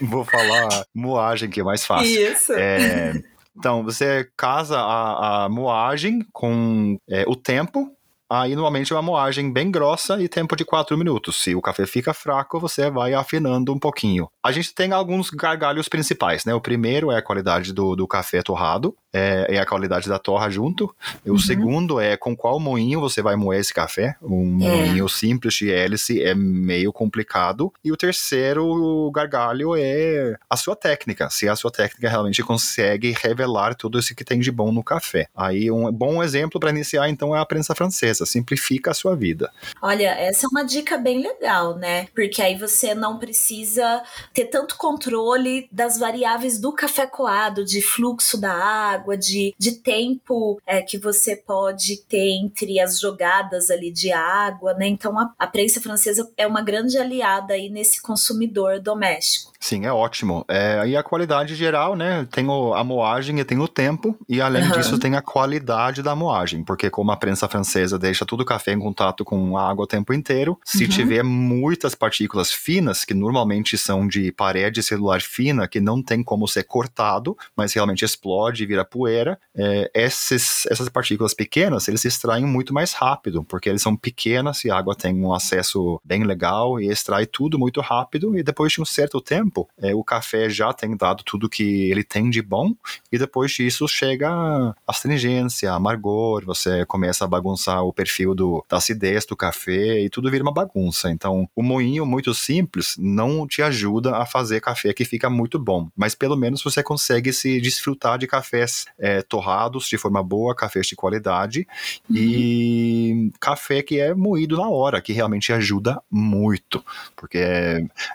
Vou falar moagem, que é mais fácil. Isso. É, então, você casa a, a moagem com é, o tempo Aí, normalmente, é uma moagem bem grossa e tempo de 4 minutos. Se o café fica fraco, você vai afinando um pouquinho. A gente tem alguns gargalhos principais, né? O primeiro é a qualidade do, do café torrado, é, é, a qualidade da torra junto. O uhum. segundo é com qual moinho você vai moer esse café. Um é. moinho simples de hélice é meio complicado. E o terceiro gargalho é a sua técnica. Se a sua técnica realmente consegue revelar tudo isso que tem de bom no café. Aí, um bom exemplo para iniciar, então, é a prensa francesa simplifica a sua vida. Olha, essa é uma dica bem legal, né? Porque aí você não precisa ter tanto controle das variáveis do café coado, de fluxo da água, de, de tempo é, que você pode ter entre as jogadas ali de água, né? Então a, a prensa francesa é uma grande aliada aí nesse consumidor doméstico. Sim, é ótimo. É, e a qualidade geral, né? Tem o, a moagem e tem o tempo, e além uhum. disso tem a qualidade da moagem, porque como a prensa francesa deixa todo o café em contato com a água o tempo inteiro, se uhum. tiver muitas partículas finas, que normalmente são de parede celular fina, que não tem como ser cortado, mas realmente explode e vira poeira, é, esses, essas partículas pequenas, eles se extraem muito mais rápido, porque eles são pequenas e a água tem um acesso bem legal e extrai tudo muito rápido, e depois de um certo tempo, tempo, é, o café já tem dado tudo que ele tem de bom, e depois disso chega astringência, amargor, você começa a bagunçar o perfil do, da acidez do café e tudo vira uma bagunça. Então, o moinho muito simples não te ajuda a fazer café que fica muito bom, mas pelo menos você consegue se desfrutar de cafés é, torrados de forma boa, cafés de qualidade uhum. e café que é moído na hora, que realmente ajuda muito, porque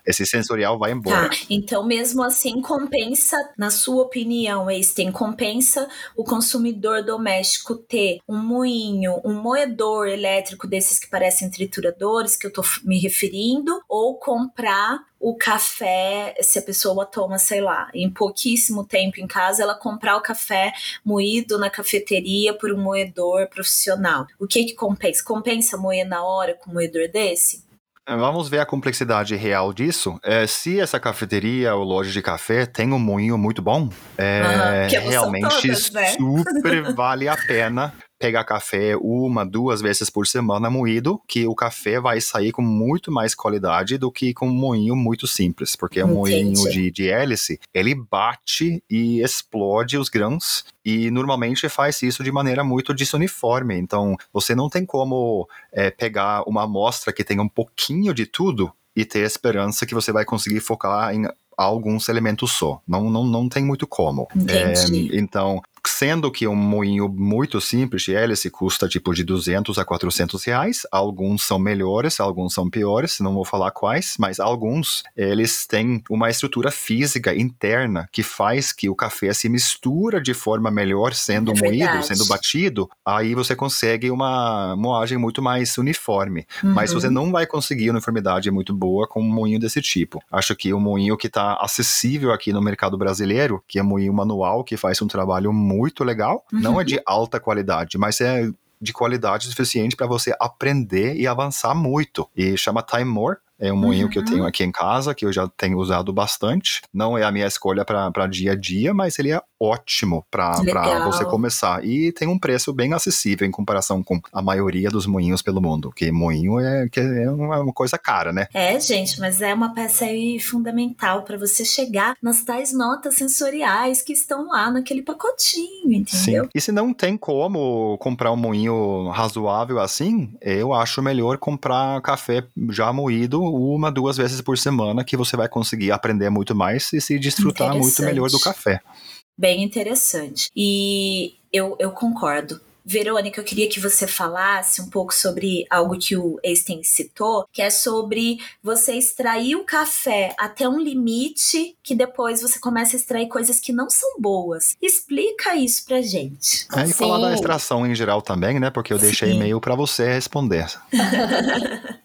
esse sensorial vai embora. Então, mesmo assim, compensa, na sua opinião, Einstein, compensa o consumidor doméstico ter um moinho, um moedor elétrico desses que parecem trituradores, que eu tô me referindo, ou comprar o café, se a pessoa toma, sei lá, em pouquíssimo tempo em casa, ela comprar o café moído na cafeteria por um moedor profissional. O que que compensa? Compensa moer na hora com um moedor desse? Vamos ver a complexidade real disso. É, se essa cafeteria ou loja de café tem um moinho muito bom, é, uhum, realmente todas, né? super vale a pena pegar café uma, duas vezes por semana moído, que o café vai sair com muito mais qualidade do que com um moinho muito simples, porque o um moinho de, de hélice, ele bate e explode os grãos e normalmente faz isso de maneira muito desuniforme. Então, você não tem como é, pegar uma amostra que tenha um pouquinho de tudo e ter esperança que você vai conseguir focar em alguns elementos só. Não, não, não tem muito como. É, então, sendo que um moinho muito simples hélice custa tipo de 200 a 400 reais. Alguns são melhores, alguns são piores, não vou falar quais, mas alguns eles têm uma estrutura física interna que faz que o café se mistura de forma melhor sendo é moído, sendo batido. Aí você consegue uma moagem muito mais uniforme. Uhum. Mas você não vai conseguir uniformidade muito boa com um moinho desse tipo. Acho que o moinho que está acessível aqui no mercado brasileiro, que é moinho manual, que faz um trabalho muito muito legal. Uhum. Não é de alta qualidade, mas é de qualidade suficiente para você aprender e avançar muito. E chama Time More. É um moinho uhum. que eu tenho uhum. aqui em casa, que eu já tenho usado bastante. Não é a minha escolha para dia a dia, mas ele é ótimo para você começar. E tem um preço bem acessível em comparação com a maioria dos moinhos pelo mundo. Que moinho é, que é uma coisa cara, né? É, gente, mas é uma peça aí fundamental para você chegar nas tais notas sensoriais que estão lá naquele pacotinho, entendeu? Sim. E se não tem como comprar um moinho razoável assim, eu acho melhor comprar café já moído uma, duas vezes por semana, que você vai conseguir aprender muito mais e se desfrutar muito melhor do café. Bem interessante. E eu, eu concordo. Verônica, eu queria que você falasse um pouco sobre algo que o Einstein citou, que é sobre você extrair o café até um limite que depois você começa a extrair coisas que não são boas. Explica isso pra gente. É, e falar da extração em geral também, né? Porque eu deixei e-mail para você responder.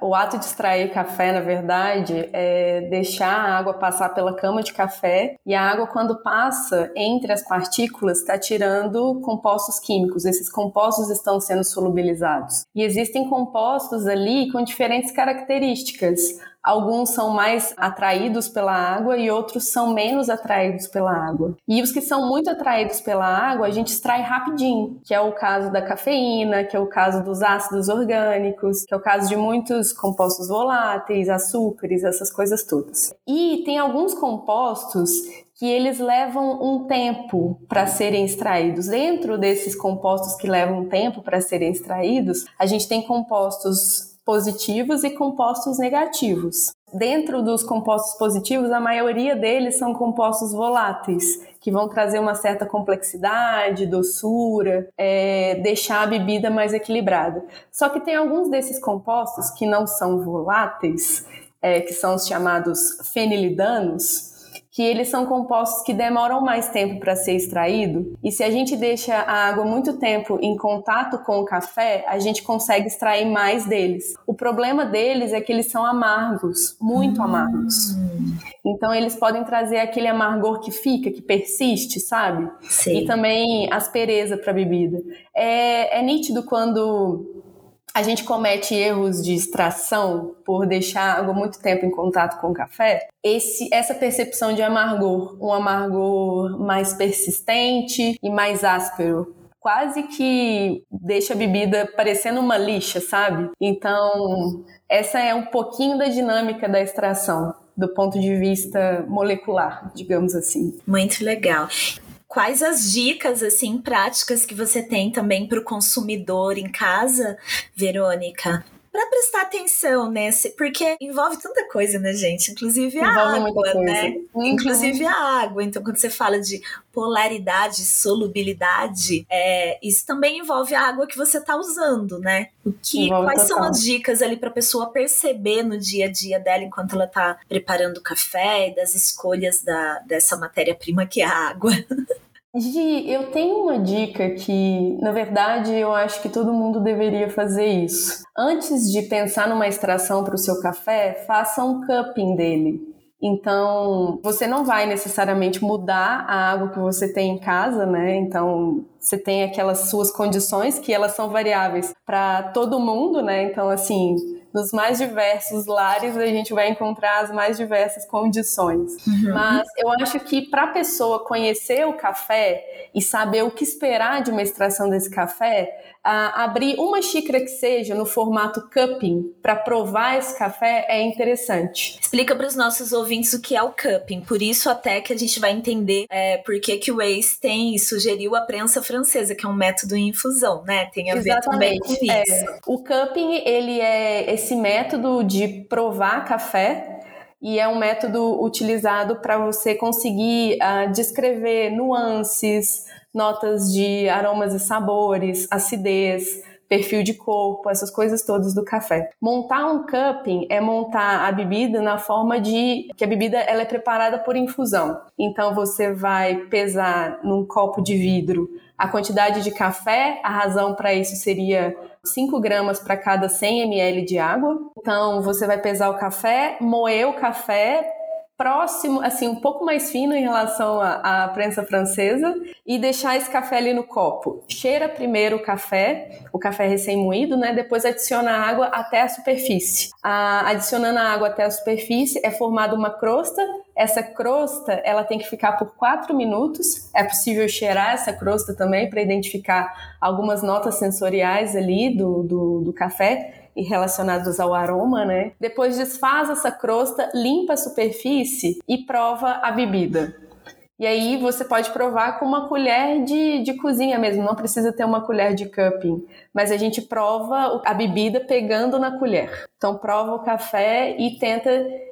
O ato de extrair café, na verdade, é deixar a água passar pela cama de café e a água, quando passa entre as partículas, está tirando compostos químicos. Esses compostos estão sendo solubilizados. E existem compostos ali com diferentes características. Alguns são mais atraídos pela água e outros são menos atraídos pela água. E os que são muito atraídos pela água, a gente extrai rapidinho, que é o caso da cafeína, que é o caso dos ácidos orgânicos, que é o caso de muitos compostos voláteis, açúcares, essas coisas todas. E tem alguns compostos que eles levam um tempo para serem extraídos. Dentro desses compostos que levam um tempo para serem extraídos, a gente tem compostos positivos e compostos negativos. Dentro dos compostos positivos, a maioria deles são compostos voláteis, que vão trazer uma certa complexidade, doçura, é, deixar a bebida mais equilibrada. Só que tem alguns desses compostos que não são voláteis, é, que são os chamados fenilidanos, que eles são compostos que demoram mais tempo para ser extraído. E se a gente deixa a água muito tempo em contato com o café, a gente consegue extrair mais deles. O problema deles é que eles são amargos, muito hum. amargos. Então eles podem trazer aquele amargor que fica, que persiste, sabe? Sim. E também aspereza para a bebida. É, é nítido quando a gente comete erros de extração por deixar água muito tempo em contato com o café, esse, essa percepção de amargor, um amargor mais persistente e mais áspero, quase que deixa a bebida parecendo uma lixa, sabe? Então, essa é um pouquinho da dinâmica da extração do ponto de vista molecular, digamos assim. Muito legal quais as dicas assim práticas que você tem também para o consumidor em casa, Verônica? Para prestar atenção nesse, porque envolve tanta coisa, né, gente? Inclusive a água, né? Inclusive a água. Então, quando você fala de polaridade, solubilidade, é, isso também envolve a água que você está usando, né? O que, quais total. são as dicas ali para a pessoa perceber no dia a dia dela enquanto ela está preparando o café e das escolhas da, dessa matéria-prima que é a água? Gi, eu tenho uma dica que, na verdade, eu acho que todo mundo deveria fazer isso. Antes de pensar numa extração para o seu café, faça um cupping dele. Então, você não vai necessariamente mudar a água que você tem em casa, né? Então, você tem aquelas suas condições que elas são variáveis para todo mundo, né? Então, assim, nos mais diversos lares a gente vai encontrar as mais diversas condições. Uhum. Mas eu acho que para a pessoa conhecer o café e saber o que esperar de uma extração desse café, abrir uma xícara que seja no formato cupping para provar esse café é interessante. Explica para os nossos ouvintes o que é o cupping. Por isso até que a gente vai entender é, por que, que o Ace tem e sugeriu a prensa francesa, que é um método em infusão, né? Tem a Exatamente. ver também com é. isso. O cupping, ele é esse método de provar café e é um método utilizado para você conseguir uh, descrever nuances, notas de aromas e sabores, acidez, perfil de corpo, essas coisas todas do café. Montar um cupping é montar a bebida na forma de que a bebida ela é preparada por infusão. Então você vai pesar num copo de vidro a quantidade de café, a razão para isso seria 5 gramas para cada 100 ml de água. Então você vai pesar o café, moer o café, próximo, assim, um pouco mais fino em relação à, à, prensa francesa e deixar esse café ali no copo. Cheira primeiro o café, o café recém-moído, né? Depois adiciona a água até a superfície. A, adicionando a água até a superfície é formada uma crosta. Essa crosta, ela tem que ficar por quatro minutos. É possível cheirar essa crosta também para identificar algumas notas sensoriais ali do, do, do café e relacionados ao aroma, né? Depois desfaz essa crosta, limpa a superfície e prova a bebida. E aí você pode provar com uma colher de, de cozinha mesmo, não precisa ter uma colher de cupping, mas a gente prova a bebida pegando na colher. Então prova o café e tenta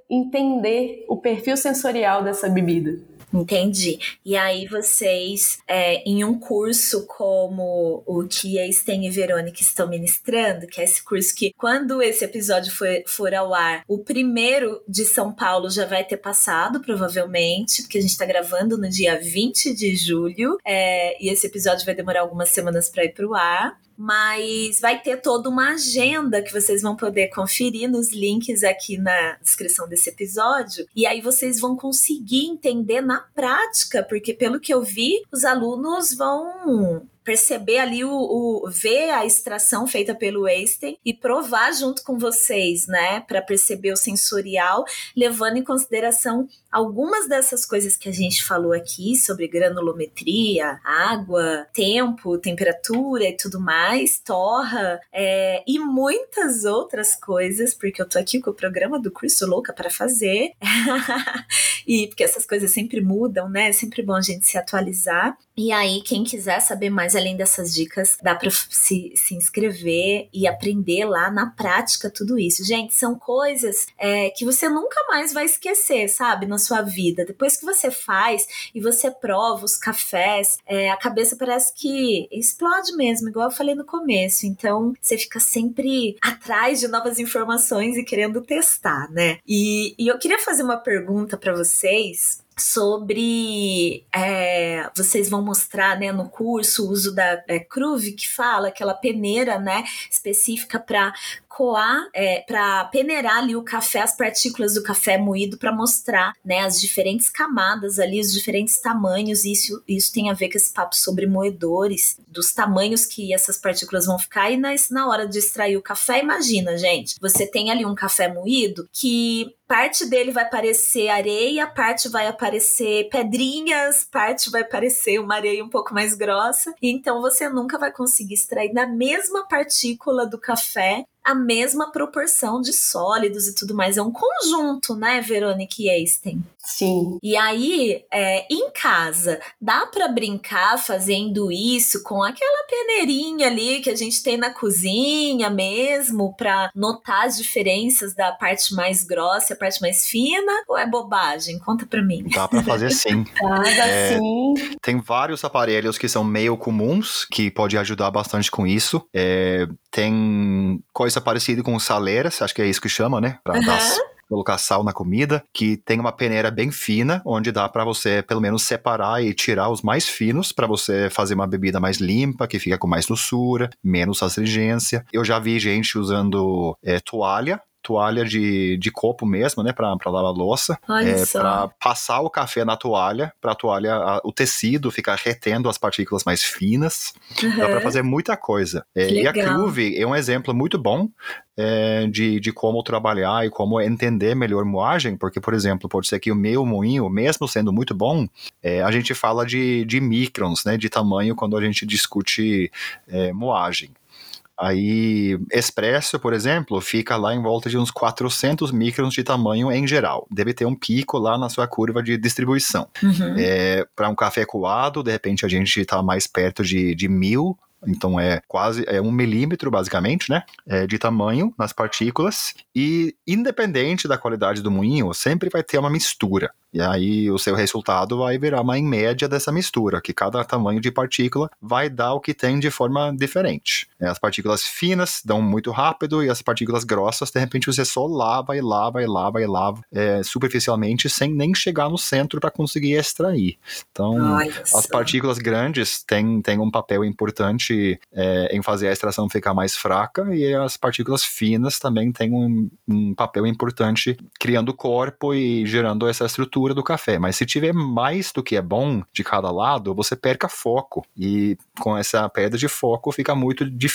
entender o perfil sensorial dessa bebida. Entendi. E aí vocês, é, em um curso como o que a Sten e Verônica estão ministrando, que é esse curso que, quando esse episódio for, for ao ar, o primeiro de São Paulo já vai ter passado, provavelmente, porque a gente está gravando no dia 20 de julho, é, e esse episódio vai demorar algumas semanas para ir para o ar mas vai ter toda uma agenda que vocês vão poder conferir nos links aqui na descrição desse episódio. E aí vocês vão conseguir entender na prática, porque pelo que eu vi, os alunos vão perceber ali o, o, ver a extração feita pelo Einstein e provar junto com vocês, né, para perceber o sensorial, levando em consideração algumas dessas coisas que a gente falou aqui sobre granulometria, água, tempo, temperatura e tudo mais, torra é, e muitas outras coisas, porque eu tô aqui com o programa do curso louca para fazer e porque essas coisas sempre mudam, né? É sempre bom a gente se atualizar. E aí, quem quiser saber mais além dessas dicas, dá para se, se inscrever e aprender lá na prática tudo isso. Gente, são coisas é, que você nunca mais vai esquecer, sabe, na sua vida. Depois que você faz e você prova os cafés, é, a cabeça parece que explode mesmo, igual eu falei no começo. Então, você fica sempre atrás de novas informações e querendo testar, né? E, e eu queria fazer uma pergunta para vocês sobre é, vocês vão mostrar né, no curso o uso da é, Cruve que fala aquela peneira né específica para coar, é, para peneirar ali o café, as partículas do café moído para mostrar, né, as diferentes camadas ali, os diferentes tamanhos. E isso, isso tem a ver com esse papo sobre moedores, dos tamanhos que essas partículas vão ficar. E na, na hora de extrair o café, imagina, gente, você tem ali um café moído que parte dele vai parecer areia, parte vai aparecer pedrinhas, parte vai parecer uma areia um pouco mais grossa. Então você nunca vai conseguir extrair da mesma partícula do café a mesma proporção de sólidos e tudo mais. É um conjunto, né, Verônica e Einstein? Sim. E aí, é, em casa, dá para brincar fazendo isso com aquela peneirinha ali que a gente tem na cozinha mesmo, para notar as diferenças da parte mais grossa e a parte mais fina? Ou é bobagem? Conta pra mim. Dá para fazer sim. Dá, é, sim. Tem vários aparelhos que são meio comuns, que pode ajudar bastante com isso. É, tem coisa parecida com saleiras, acho que é isso que chama, né? Pra uhum. colocar sal na comida, que tem uma peneira bem fina, onde dá para você pelo menos separar e tirar os mais finos para você fazer uma bebida mais limpa, que fica com mais doçura, menos astringência. Eu já vi gente usando é, toalha toalha de, de copo mesmo, né, para lavar louça, Olha é, para passar o café na toalha, para a toalha, o tecido ficar retendo as partículas mais finas, uhum. dá para fazer muita coisa. É, e a Cruve é um exemplo muito bom é, de, de como trabalhar e como entender melhor moagem, porque, por exemplo, pode ser que o meu moinho, mesmo sendo muito bom, é, a gente fala de, de microns, né, de tamanho quando a gente discute é, moagem. Aí, expresso, por exemplo, fica lá em volta de uns 400 microns de tamanho em geral. Deve ter um pico lá na sua curva de distribuição. Uhum. É, Para um café coado, de repente a gente está mais perto de, de mil então é quase é um milímetro basicamente, né, é, de tamanho nas partículas e independente da qualidade do moinho, sempre vai ter uma mistura. E aí o seu resultado vai virar uma média dessa mistura, que cada tamanho de partícula vai dar o que tem de forma diferente. É, as partículas finas dão muito rápido e as partículas grossas, de repente, você só lava e lava e lava e lava é, superficialmente sem nem chegar no centro para conseguir extrair. Então, as partículas grandes têm, têm um papel importante é, em fazer a extração ficar mais fraca e as partículas finas também têm um, um papel importante criando corpo e gerando essa estrutura do café. Mas se tiver mais do que é bom de cada lado, você perca foco. E com essa perda de foco fica muito difícil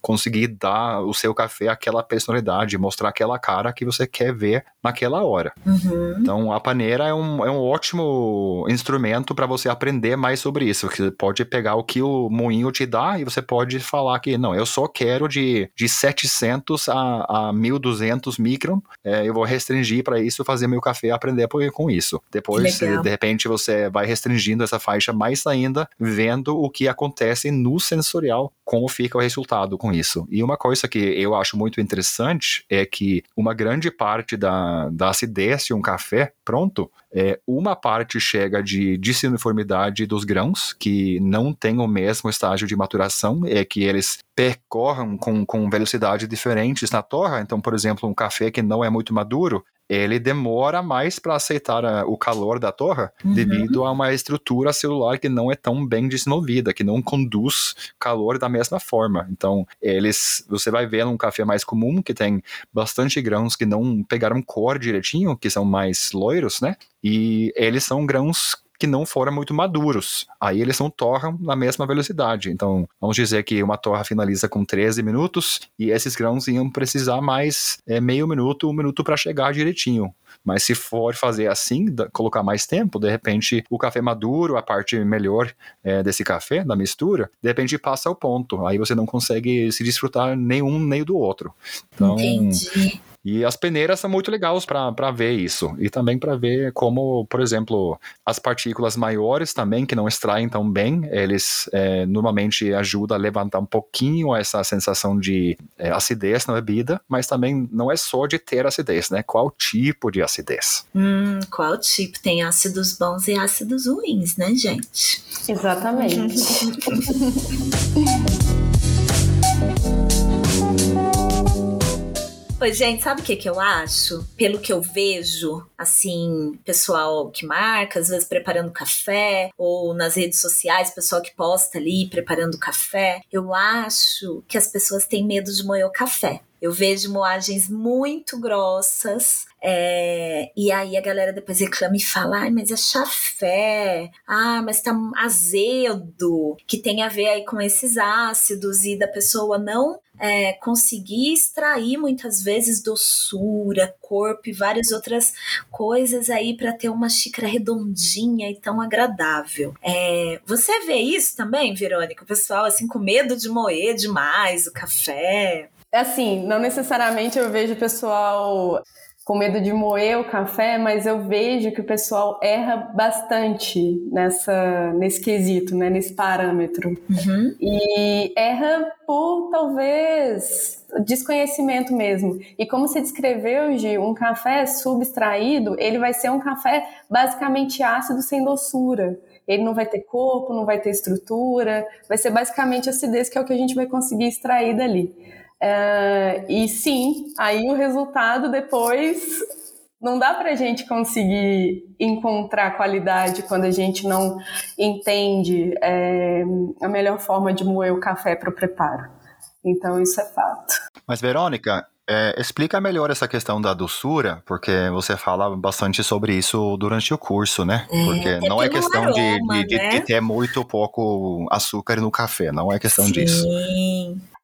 conseguir dar o seu café aquela personalidade, mostrar aquela cara que você quer ver naquela hora. Uhum. Então a paneira é um, é um ótimo instrumento para você aprender mais sobre isso. Você pode pegar o que o moinho te dá e você pode falar que não, eu só quero de, de 700 a, a 1200 micron, é, eu vou restringir para isso, fazer meu café aprender com isso. Depois, de repente, você vai restringindo essa faixa mais ainda, vendo o que acontece no sensorial, como fica o resultado com isso. E uma coisa que eu acho muito interessante é que uma grande parte da, da acidez de um café pronto, é, uma parte chega de desuniformidade dos grãos, que não tem o mesmo estágio de maturação, é que eles percorram com, com velocidade diferentes na torra. Então, por exemplo, um café que não é muito maduro, ele demora mais para aceitar a, o calor da torre uhum. devido a uma estrutura celular que não é tão bem desenvolvida, que não conduz calor da mesma forma. Então, eles, você vai ver um café mais comum que tem bastante grãos que não pegaram cor direitinho, que são mais loiros, né? E eles são grãos que não foram muito maduros. Aí eles não torram na mesma velocidade. Então, vamos dizer que uma torra finaliza com 13 minutos e esses grãos iam precisar mais é, meio minuto, um minuto para chegar direitinho. Mas se for fazer assim, colocar mais tempo, de repente o café maduro, a parte melhor é, desse café, da mistura, de repente passa ao ponto. Aí você não consegue se desfrutar nenhum nem do outro. Então, Entendi. E as peneiras são muito legais para ver isso. E também para ver como, por exemplo, as partículas maiores também, que não extraem tão bem, eles é, normalmente ajudam a levantar um pouquinho essa sensação de é, acidez na bebida, mas também não é só de ter acidez, né? Qual tipo de acidez? Hum, qual tipo? Tem ácidos bons e ácidos ruins, né, gente? Exatamente. Pois, gente, sabe o que, que eu acho? Pelo que eu vejo, assim, pessoal que marca, às vezes preparando café, ou nas redes sociais, pessoal que posta ali preparando café, eu acho que as pessoas têm medo de moer o café. Eu vejo moagens muito grossas, é, e aí a galera depois reclama e fala: ai, mas é chafé, ah, mas tá azedo, que tem a ver aí com esses ácidos e da pessoa não é, conseguir extrair muitas vezes doçura, corpo e várias outras coisas aí para ter uma xícara redondinha e tão agradável. É, você vê isso também, Verônica? O pessoal assim com medo de moer demais o café? Assim, não necessariamente eu vejo o pessoal com medo de moer o café, mas eu vejo que o pessoal erra bastante nessa, nesse quesito, né, nesse parâmetro. Uhum. E erra por talvez desconhecimento mesmo. E como se descreveu, Gi, um café subtraído, ele vai ser um café basicamente ácido sem doçura. Ele não vai ter corpo, não vai ter estrutura, vai ser basicamente acidez, que é o que a gente vai conseguir extrair dali. É, e sim, aí o resultado depois não dá para a gente conseguir encontrar qualidade quando a gente não entende é, a melhor forma de moer o café para o preparo. Então, isso é fato. Mas, Verônica, é, explica melhor essa questão da doçura, porque você fala bastante sobre isso durante o curso, né? É, porque não é questão aroma, de, de, né? de, ter muito pouco açúcar no café, não é questão Sim. disso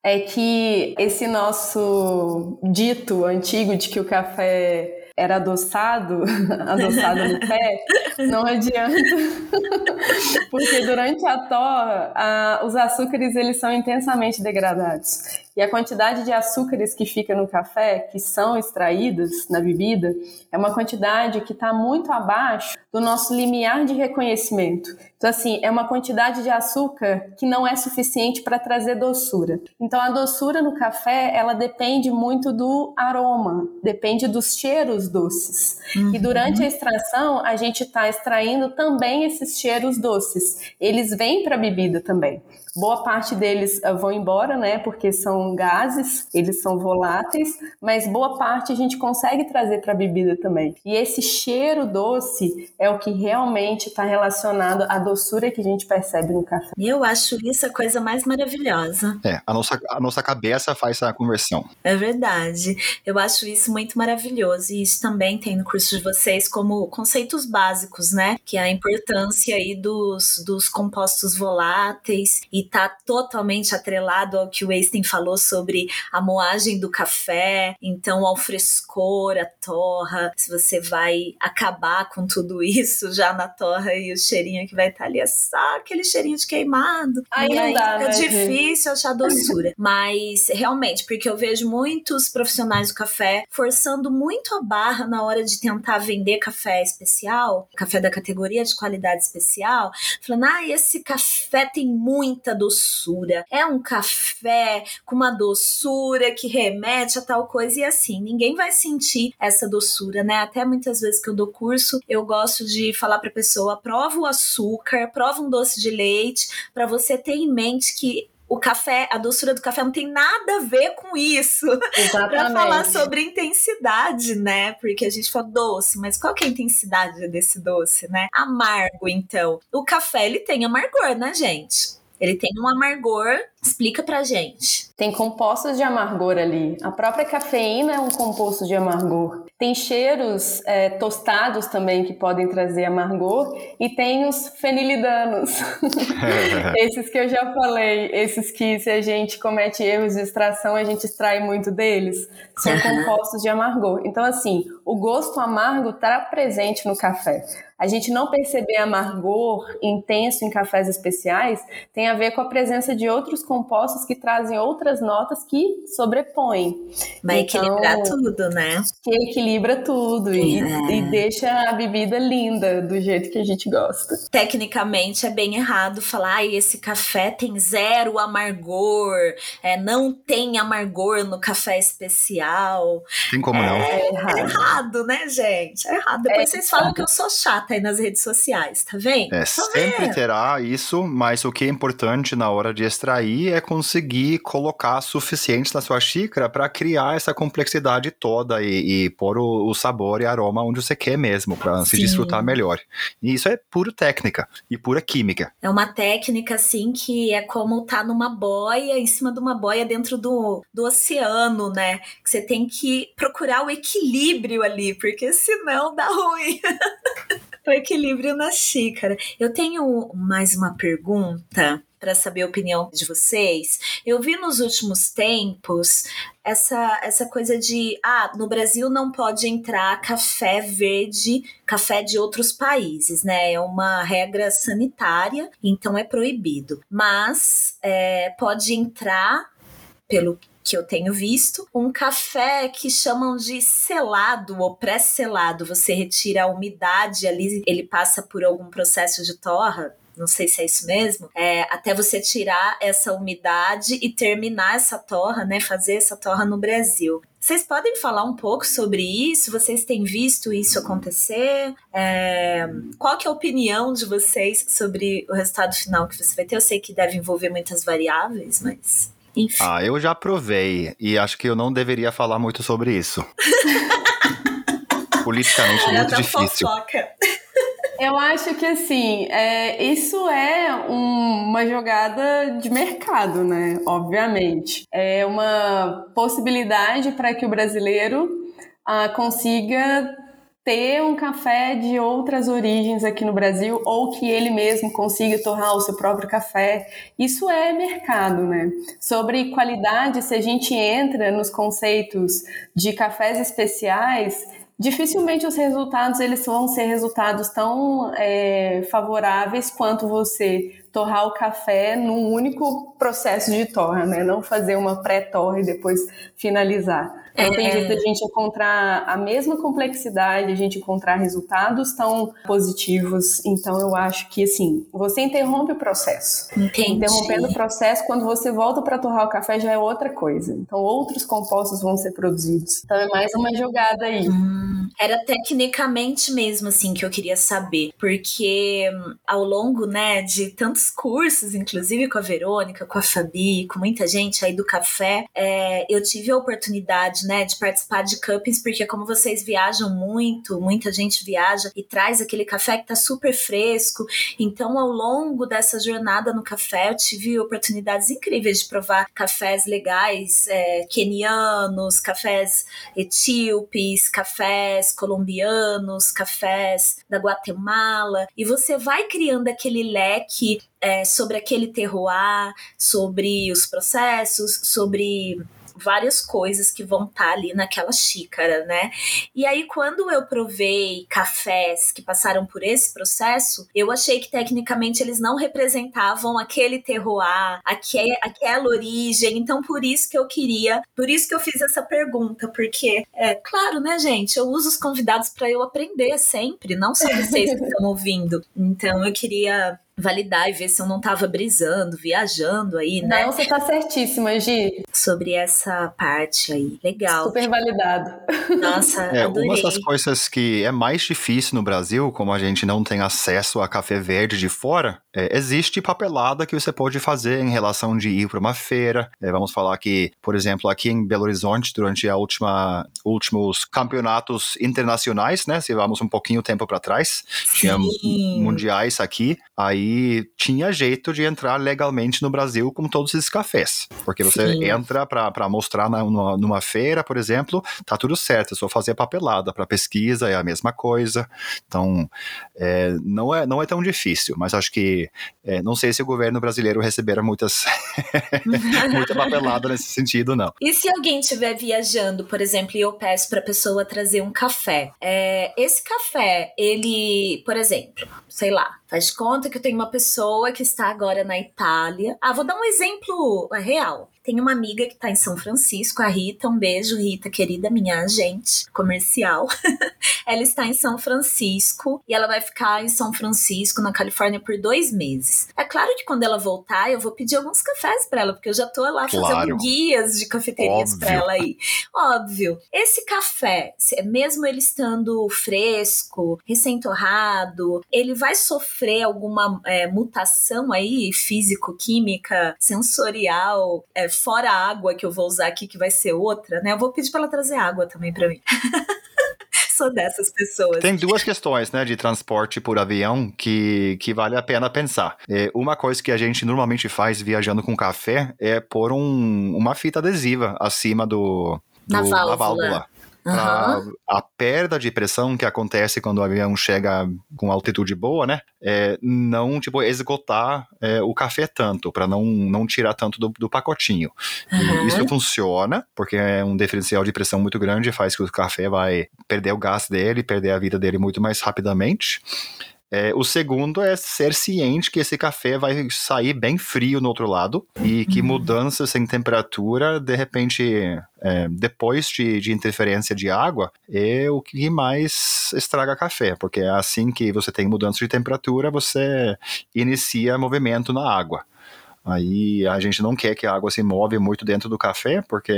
é que esse nosso dito antigo de que o café era adoçado, adoçado no pé, não adianta, porque durante a torra, a, os açúcares eles são intensamente degradados. E a quantidade de açúcares que fica no café, que são extraídos na bebida, é uma quantidade que está muito abaixo do nosso limiar de reconhecimento. Então, assim, é uma quantidade de açúcar que não é suficiente para trazer doçura. Então, a doçura no café, ela depende muito do aroma, depende dos cheiros doces. Uhum. E durante a extração, a gente está extraindo também esses cheiros doces. Eles vêm para a bebida também. Boa parte deles uh, vão embora, né? Porque são gases, eles são voláteis, mas boa parte a gente consegue trazer para a bebida também. E esse cheiro doce é o que realmente está relacionado à doçura que a gente percebe no café. Eu acho isso a coisa mais maravilhosa. É, a nossa, a nossa cabeça faz essa conversão. É verdade. Eu acho isso muito maravilhoso. E isso também tem no curso de vocês como conceitos básicos, né? Que é a importância aí dos, dos compostos voláteis e está totalmente atrelado ao que o Einstein falou sobre a moagem do café, então ao frescor, a torra, se você vai acabar com tudo isso já na torra e o cheirinho que vai estar tá ali é só aquele cheirinho de queimado. Aí aí dá, fica né, difícil achar doçura. Mas realmente, porque eu vejo muitos profissionais do café forçando muito a barra na hora de tentar vender café especial, café da categoria de qualidade especial, falando: ah, esse café tem muita doçura. É um café com uma doçura que remete a tal coisa e assim, ninguém vai sentir essa doçura, né? Até muitas vezes que eu dou curso, eu gosto de falar para pessoa: prova o açúcar, prova um doce de leite, para você ter em mente que o café, a doçura do café não tem nada a ver com isso. para falar sobre intensidade, né? Porque a gente fala doce, mas qual que é a intensidade desse doce, né? Amargo, então. O café, ele tem amargor, né, gente? Ele tem um amargor. Explica pra gente. Tem compostos de amargor ali. A própria cafeína é um composto de amargor. Tem cheiros é, tostados também que podem trazer amargor. E tem os fenilidanos. esses que eu já falei. Esses que, se a gente comete erros de extração, a gente extrai muito deles. São compostos de amargor. Então, assim, o gosto amargo está presente no café. A gente não perceber amargor intenso em cafés especiais tem a ver com a presença de outros compostos compostos que trazem outras notas que sobrepõem. Vai então, equilibrar tudo, né? Que equilibra tudo é. e, e deixa a bebida linda do jeito que a gente gosta. Tecnicamente é bem errado falar, ah, esse café tem zero amargor, é, não tem amargor no café especial. Tem como é, não? É errado. é errado, né, gente? É errado. Depois é vocês falam que eu sou chata aí nas redes sociais, tá vendo? É, tá sempre vendo? terá isso, mas o que é importante na hora de extrair é conseguir colocar suficiente na sua xícara para criar essa complexidade toda e, e pôr o, o, sabor e aroma onde você quer mesmo, para se desfrutar melhor. E isso é pura técnica e pura química. É uma técnica, assim, que é como tá numa boia, em cima de uma boia dentro do, do oceano, né? Que você tem que procurar o equilíbrio ali, porque senão dá ruim. o equilíbrio na xícara. Eu tenho mais uma pergunta para saber a opinião de vocês. Eu vi nos últimos tempos essa, essa coisa de ah, no Brasil não pode entrar café verde, café de outros países, né? É uma regra sanitária, então é proibido. Mas é, pode entrar, pelo que eu tenho visto, um café que chamam de selado ou pré-selado. Você retira a umidade ali, ele passa por algum processo de torra não sei se é isso mesmo, é, até você tirar essa umidade e terminar essa torra, né? Fazer essa torra no Brasil. Vocês podem falar um pouco sobre isso? Vocês têm visto isso acontecer? É, qual que é a opinião de vocês sobre o resultado final que você vai ter? Eu sei que deve envolver muitas variáveis, mas enfim. Ah, eu já provei e acho que eu não deveria falar muito sobre isso. Politicamente muito difícil. Fofoca. Eu acho que assim, é, isso é um, uma jogada de mercado, né? Obviamente. É uma possibilidade para que o brasileiro ah, consiga ter um café de outras origens aqui no Brasil ou que ele mesmo consiga torrar o seu próprio café. Isso é mercado, né? Sobre qualidade, se a gente entra nos conceitos de cafés especiais, dificilmente os resultados eles vão ser resultados tão é, favoráveis quanto você torrar o café num único processo de torra, né? Não fazer uma pré-torra e depois finalizar. Então, tem jeito a gente encontrar a mesma complexidade, a gente encontrar resultados tão positivos. Então, eu acho que, assim, você interrompe o processo. Entendi. Interrompendo o processo, quando você volta para torrar o café, já é outra coisa. Então, outros compostos vão ser produzidos. Então, é mais uma jogada aí. Hum, era tecnicamente mesmo, assim, que eu queria saber. Porque hum, ao longo, né, de tantos cursos, inclusive com a Verônica, com a Fabi, com muita gente aí do café, é, eu tive a oportunidade, né, de participar de cuppings, porque como vocês viajam muito, muita gente viaja e traz aquele café que tá super fresco. Então, ao longo dessa jornada no café, eu tive oportunidades incríveis de provar cafés legais, é, quenianos, cafés etíopes, cafés colombianos, cafés da Guatemala. E você vai criando aquele leque é, sobre aquele terroir, sobre os processos, sobre várias coisas que vão estar tá ali naquela xícara, né? E aí, quando eu provei cafés que passaram por esse processo, eu achei que tecnicamente eles não representavam aquele terroir, aquele, aquela origem. Então, por isso que eu queria, por isso que eu fiz essa pergunta, porque, é claro, né, gente? Eu uso os convidados para eu aprender sempre, não só vocês que estão ouvindo. Então, eu queria validar e ver se eu não tava brisando, viajando aí, né? Não, você tá certíssima, Gi. Sobre essa parte aí. Legal. Super validado. Nossa, é, adorei. Uma das coisas que é mais difícil no Brasil, como a gente não tem acesso a café verde de fora, é, existe papelada que você pode fazer em relação de ir para uma feira. É, vamos falar que, por exemplo, aqui em Belo Horizonte, durante a última últimos campeonatos internacionais, né? Se vamos um pouquinho tempo para trás, Sim. tinha mundiais aqui. Aí tinha jeito de entrar legalmente no Brasil com todos esses cafés. Porque você Sim. entra para mostrar na, numa, numa, feira, por exemplo, tá tudo certo, é só fazer papelada. Para pesquisa é a mesma coisa. Então, é, não, é, não é tão difícil, mas acho que é, não sei se o governo brasileiro receberá muitas muita papelada nesse sentido, não. E se alguém estiver viajando, por exemplo, e eu peço para a pessoa trazer um café, é, esse café, ele, por exemplo, sei lá, faz conta que eu tenho uma pessoa que está agora na Itália. Ah, vou dar um exemplo real. Tem uma amiga que tá em São Francisco, a Rita. Um beijo, Rita, querida, minha agente comercial. ela está em São Francisco e ela vai ficar em São Francisco, na Califórnia, por dois meses. É claro que quando ela voltar, eu vou pedir alguns cafés para ela, porque eu já tô lá claro. fazendo guias de cafeterias para ela aí. Óbvio. Esse café, mesmo ele estando fresco, recém-torrado, ele vai sofrer alguma é, mutação aí, físico-química, sensorial, é, fora a água que eu vou usar aqui, que vai ser outra, né? Eu vou pedir para ela trazer água também para mim. Sou dessas pessoas. Tem duas questões, né, de transporte por avião que, que vale a pena pensar. É, uma coisa que a gente normalmente faz viajando com café é pôr um, uma fita adesiva acima do, do Na válvula. Da Uhum. A, perda de pressão que acontece quando o avião chega com altitude boa, né? É, não, tipo, esgotar é, o café tanto, para não, não tirar tanto do, do pacotinho. Uhum. isso funciona, porque é um diferencial de pressão muito grande, faz que o café vai perder o gás dele, perder a vida dele muito mais rapidamente. É, o segundo é ser ciente que esse café vai sair bem frio no outro lado e que uhum. mudanças em temperatura, de repente, é, depois de, de, interferência de água, é o que mais estraga café, porque é assim que você tem mudança de temperatura, você inicia movimento na água. Aí a gente não quer que a água se move muito dentro do café, porque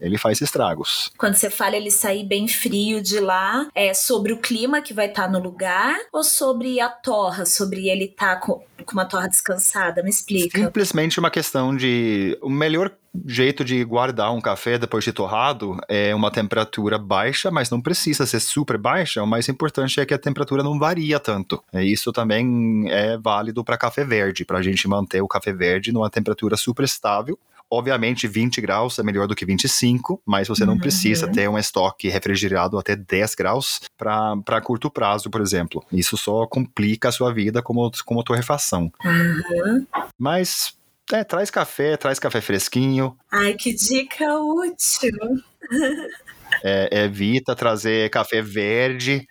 ele faz estragos. Quando você fala ele sair bem frio de lá, é sobre o clima que vai estar tá no lugar ou sobre a torra, sobre ele estar tá com, com uma torra descansada? Me explica. Simplesmente uma questão de o melhor jeito de guardar um café depois de torrado é uma temperatura baixa, mas não precisa ser super baixa. O mais importante é que a temperatura não varia tanto. Isso também é válido para café verde, para a gente manter o café verde numa temperatura super estável Obviamente, 20 graus é melhor do que 25, mas você não uhum. precisa ter um estoque refrigerado até 10 graus para curto prazo, por exemplo. Isso só complica a sua vida como, como torrefação. Uhum. Mas é, traz café, traz café fresquinho. Ai, que dica útil! É, evita trazer café verde,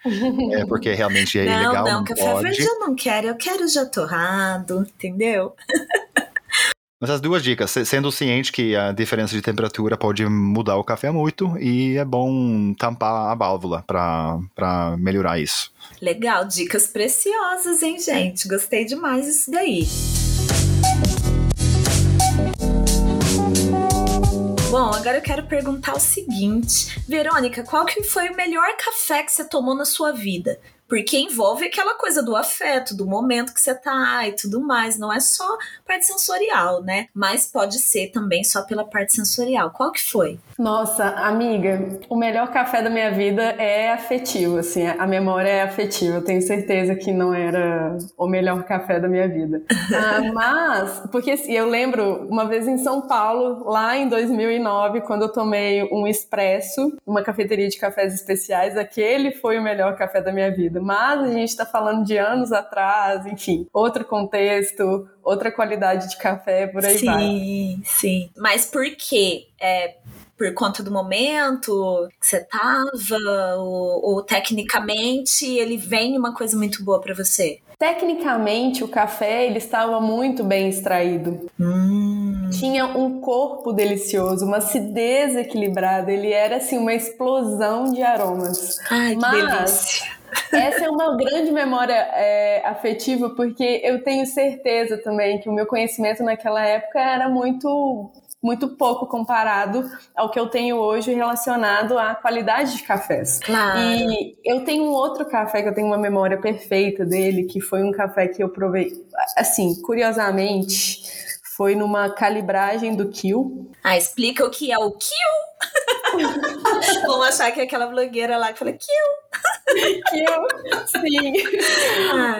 é, porque realmente é não, ilegal. Não, não, café pode. verde eu não quero, eu quero já torrado, entendeu? Mas as duas dicas, sendo ciente que a diferença de temperatura pode mudar o café muito e é bom tampar a válvula para melhorar isso. Legal, dicas preciosas, hein, gente? Gostei demais disso daí. Bom, agora eu quero perguntar o seguinte. Verônica, qual que foi o melhor café que você tomou na sua vida? Porque envolve aquela coisa do afeto, do momento que você tá e tudo mais. Não é só parte sensorial, né? Mas pode ser também só pela parte sensorial. Qual que foi? Nossa, amiga, o melhor café da minha vida é afetivo, assim, a memória é afetiva. Eu tenho certeza que não era o melhor café da minha vida. ah, mas, porque assim, eu lembro uma vez em São Paulo, lá em 2009, quando eu tomei um expresso, uma cafeteria de cafés especiais, aquele foi o melhor café da minha vida mas a gente está falando de anos atrás, enfim, outro contexto, outra qualidade de café, por aí sim, vai. Sim, sim. Mas por quê? É por conta do momento que você tava, ou, ou tecnicamente ele vem uma coisa muito boa para você? Tecnicamente, o café ele estava muito bem extraído. Hum. Tinha um corpo delicioso, uma acidez equilibrada. Ele era assim uma explosão de aromas. Ai, que Mas, delícia essa é uma grande memória é, afetiva, porque eu tenho certeza também que o meu conhecimento naquela época era muito muito pouco comparado ao que eu tenho hoje relacionado à qualidade de cafés. Claro. E eu tenho um outro café que eu tenho uma memória perfeita dele, que foi um café que eu provei, assim, curiosamente, foi numa calibragem do Kill. Ah, explica o que é o Kill. Vamos achar que é aquela blogueira lá que fala Kill. Kill, sim.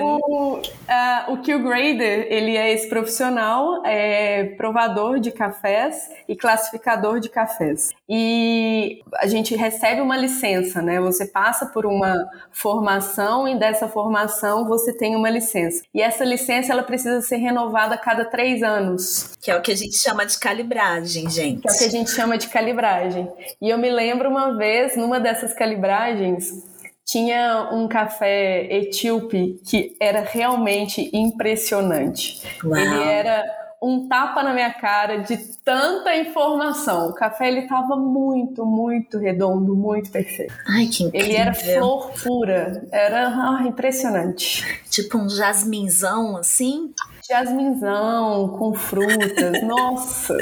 O, uh, o Kill Grader, ele é esse profissional, é provador de cafés e classificador de cafés. E a gente recebe uma licença, né? Você passa por uma formação e dessa formação você tem uma licença. E essa licença, ela precisa ser renovada a cada três anos anos. Que é o que a gente chama de calibragem, gente. Que é o que a gente chama de calibragem. E eu me lembro uma vez, numa dessas calibragens, tinha um café etíope que era realmente impressionante. Uau. Ele era um tapa na minha cara de tanta informação. O café ele tava muito, muito redondo, muito perfeito. Ai, que incrível. Ele era flor pura, era ah, impressionante. Tipo um jasminzão assim? Jasminzão com frutas, nossa,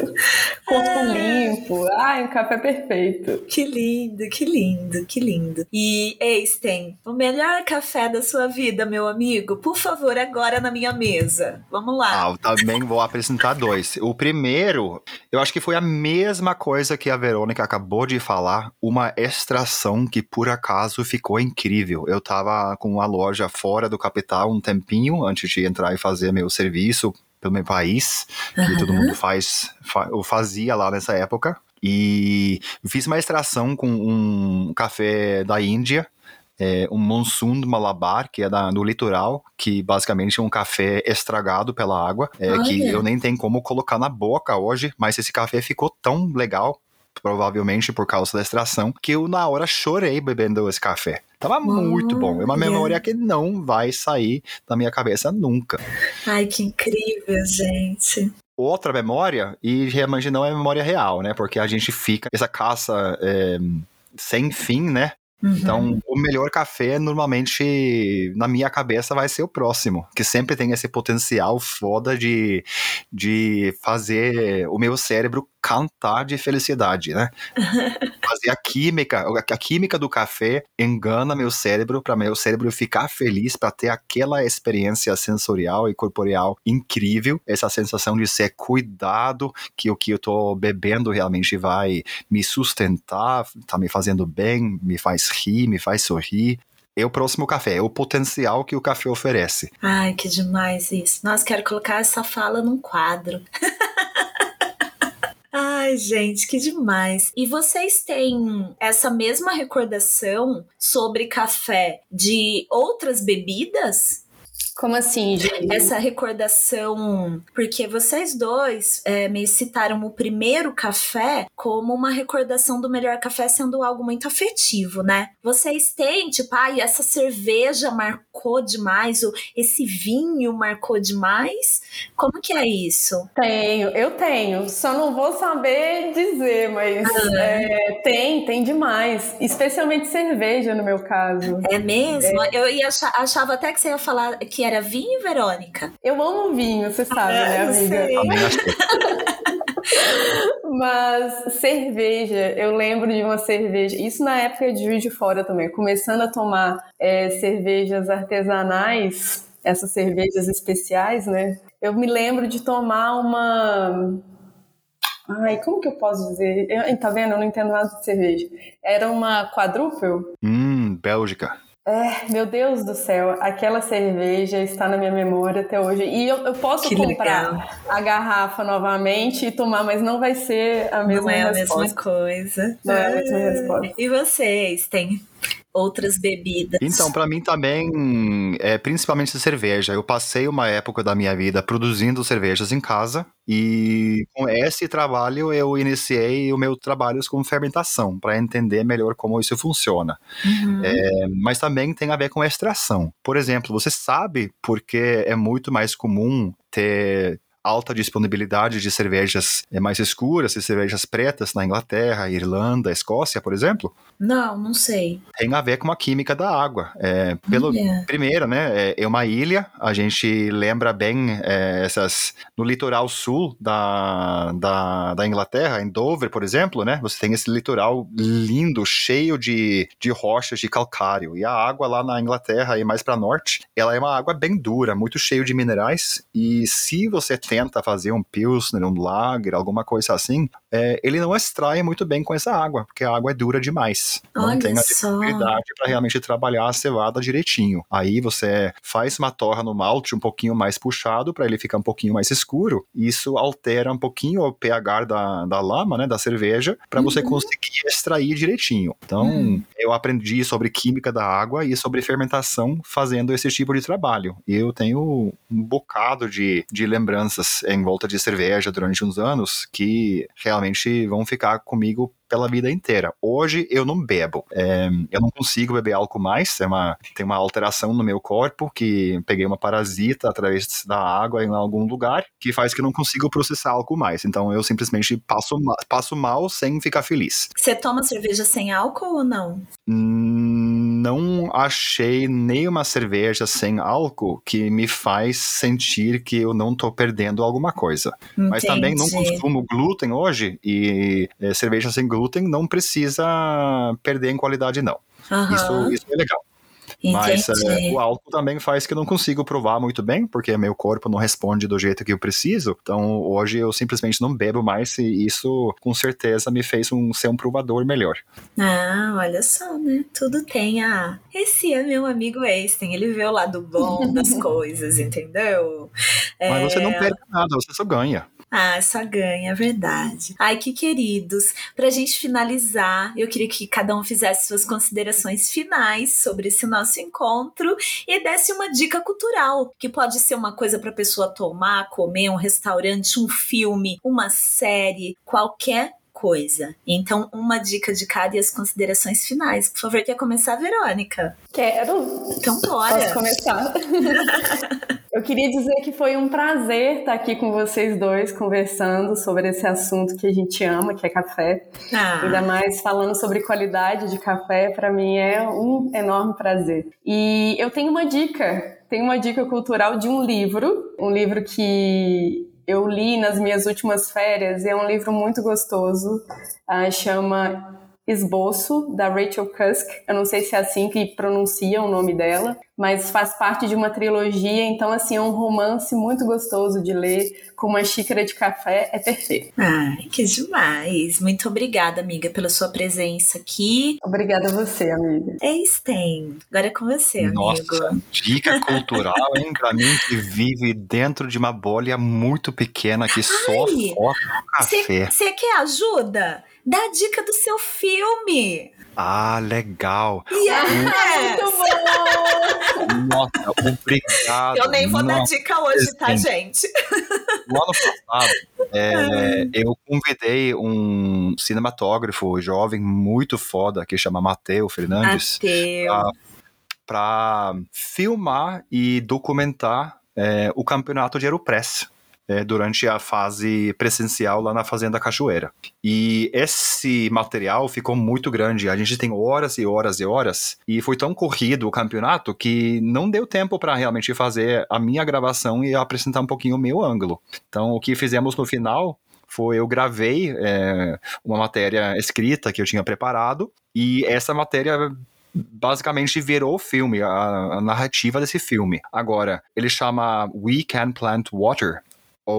corpo limpo, ai, um café perfeito. Que lindo, que lindo, que lindo. E Eisten, o melhor café da sua vida, meu amigo, por favor, agora na minha mesa. Vamos lá. Ah, eu também vou apresentar dois. O primeiro, eu acho que foi a mesma coisa que a Verônica acabou de falar, uma extração que por acaso ficou incrível. Eu tava com uma loja fora do capital um tempinho antes de entrar e fazer meu serviço serviço pelo meu país, que uhum. todo mundo faz, fa eu fazia lá nessa época. E fiz uma extração com um café da Índia, é, um Monsoon Malabar, que é da, do litoral, que basicamente é um café estragado pela água, é, que eu nem tenho como colocar na boca hoje, mas esse café ficou tão legal, provavelmente por causa da extração, que eu na hora chorei bebendo esse café. Tava muito bom. É uma memória que não vai sair da minha cabeça nunca. Ai, que incrível, gente outra memória, e realmente não é memória real, né? Porque a gente fica essa caça é, sem fim, né? Uhum. Então, o melhor café, normalmente, na minha cabeça, vai ser o próximo, que sempre tem esse potencial foda de, de fazer o meu cérebro cantar de felicidade, né? Fazer a química, a química do café engana meu cérebro para meu cérebro ficar feliz, para ter aquela experiência sensorial e corporeal incrível, essa sensação de ser cuidado, que o que eu tô bebendo realmente vai me sustentar, tá me fazendo bem, me faz rir, me faz sorrir é o próximo café, é o potencial que o café oferece. Ai, que demais isso. Nossa, quero colocar essa fala num quadro. Ai, gente, que demais. E vocês têm essa mesma recordação sobre café de outras bebidas? Como assim, gente? Essa recordação, porque vocês dois é, me citaram o primeiro café como uma recordação do melhor café sendo algo muito afetivo, né? Vocês têm, tipo, ai, ah, essa cerveja marcou demais, ou esse vinho marcou demais? Como que é isso? Tenho, eu tenho, só não vou saber dizer, mas ah. é, tem, tem demais. Especialmente cerveja, no meu caso. É mesmo? É. Eu ia achar, achava até que você ia falar que era era vinho, Verônica? Eu amo vinho, você sabe, né, ah, né, amiga? Mas cerveja, eu lembro de uma cerveja, isso na época de Juiz de Fora também, começando a tomar é, cervejas artesanais, essas cervejas especiais, né? Eu me lembro de tomar uma. Ai, como que eu posso dizer? Eu, tá vendo? Eu não entendo nada de cerveja. Era uma quadruple? Hum, Bélgica. É, meu Deus do céu, aquela cerveja está na minha memória até hoje. E eu, eu posso que comprar legal. a garrafa novamente e tomar, mas não vai ser a mesma Não é resposta. a mesma coisa. Não é a mesma resposta. E vocês, têm outras bebidas? Então, para mim também, é, principalmente cerveja. Eu passei uma época da minha vida produzindo cervejas em casa e com esse trabalho eu iniciei o meu trabalho com fermentação para entender melhor como isso funciona. Uhum. É, mas também tem a ver com extração. Por exemplo, você sabe porque é muito mais comum ter alta disponibilidade de cervejas é, mais escuras e cervejas pretas na Inglaterra, Irlanda, Escócia, por exemplo? Não, não sei. Tem a ver com a química da água. É, pelo primeiro, né? É, é, uma ilha. A gente lembra bem é, essas no litoral sul da, da, da, Inglaterra, em Dover, por exemplo, né? Você tem esse litoral lindo, cheio de, de rochas de calcário. E a água lá na Inglaterra e mais para norte, ela é uma água bem dura, muito cheio de minerais. E se você tenta fazer um pilsner, um lager, alguma coisa assim, é, ele não extrai muito bem com essa água, porque a água é dura demais. Olha não tem a disponibilidade para realmente trabalhar a cevada direitinho. Aí você faz uma torra no malte um pouquinho mais puxado para ele ficar um pouquinho mais escuro. Isso altera um pouquinho o pH da, da lama, né, da cerveja, para você uhum. conseguir extrair direitinho. Então, uhum. eu aprendi sobre química da água e sobre fermentação fazendo esse tipo de trabalho. Eu tenho um bocado de, de lembranças lembranças em volta de cerveja durante uns anos que realmente vão ficar comigo pela vida inteira. Hoje eu não bebo. É, eu não consigo beber álcool mais. É uma, tem uma alteração no meu corpo que peguei uma parasita através da água em algum lugar que faz que eu não consigo processar álcool mais. Então eu simplesmente passo, passo mal sem ficar feliz. Você toma cerveja sem álcool ou não? Não achei nenhuma cerveja sem álcool que me faz sentir que eu não tô perdendo alguma coisa. Entendi. Mas também não consumo glúten hoje e é, cerveja sem glúten glúten não precisa perder em qualidade, não. Uhum. Isso, isso é legal. Mas é, o álcool também faz que eu não consigo provar muito bem, porque meu corpo não responde do jeito que eu preciso. Então hoje eu simplesmente não bebo mais e isso com certeza me fez um, ser um provador melhor. Ah, olha só, né? Tudo tem a. Esse é meu amigo Einstein, ele vê o lado bom das coisas, entendeu? Mas é... você não perde nada, você só ganha. Ah, só ganha, é verdade. Ai, que queridos. Pra gente finalizar, eu queria que cada um fizesse suas considerações finais sobre esse nosso encontro e desse uma dica cultural, que pode ser uma coisa pra pessoa tomar, comer, um restaurante, um filme, uma série, qualquer coisa. Então, uma dica de cada e as considerações finais. Por favor, quer começar, Verônica? Quero. Então, bora. Posso começar? Eu queria dizer que foi um prazer estar aqui com vocês dois conversando sobre esse assunto que a gente ama, que é café. Ah. Ainda mais falando sobre qualidade de café, para mim é um enorme prazer. E eu tenho uma dica, tenho uma dica cultural de um livro, um livro que eu li nas minhas últimas férias e é um livro muito gostoso. Uh, chama Esboço, da Rachel Cusk. Eu não sei se é assim que pronuncia o nome dela, mas faz parte de uma trilogia, então, assim, é um romance muito gostoso de ler, com uma xícara de café, é perfeito. Ai, que demais! Muito obrigada, amiga, pela sua presença aqui. Obrigada a você, amiga. Eistem, agora é com você, Nossa, amigo. Nossa, dica cultural, hein? pra mim que vive dentro de uma bolha muito pequena que Ai, só foca café. Você quer ajuda? Dá a dica do seu filme. Ah, legal. Yes. Muito bom! Nossa, obrigado. Eu nem vou Nossa, dar dica hoje, tá, gente? No ano passado, é, eu convidei um cinematógrafo jovem muito foda que chama Mateu Fernandes para filmar e documentar é, o campeonato de Aeropress é, durante a fase presencial lá na Fazenda Cachoeira. E esse material ficou muito grande. A gente tem horas e horas e horas. E foi tão corrido o campeonato que não deu tempo para realmente fazer a minha gravação e apresentar um pouquinho o meu ângulo. Então, o que fizemos no final foi eu gravei é, uma matéria escrita que eu tinha preparado e essa matéria basicamente virou o filme, a, a, narrativa desse filme. Agora, ele chama We Can Plant Water,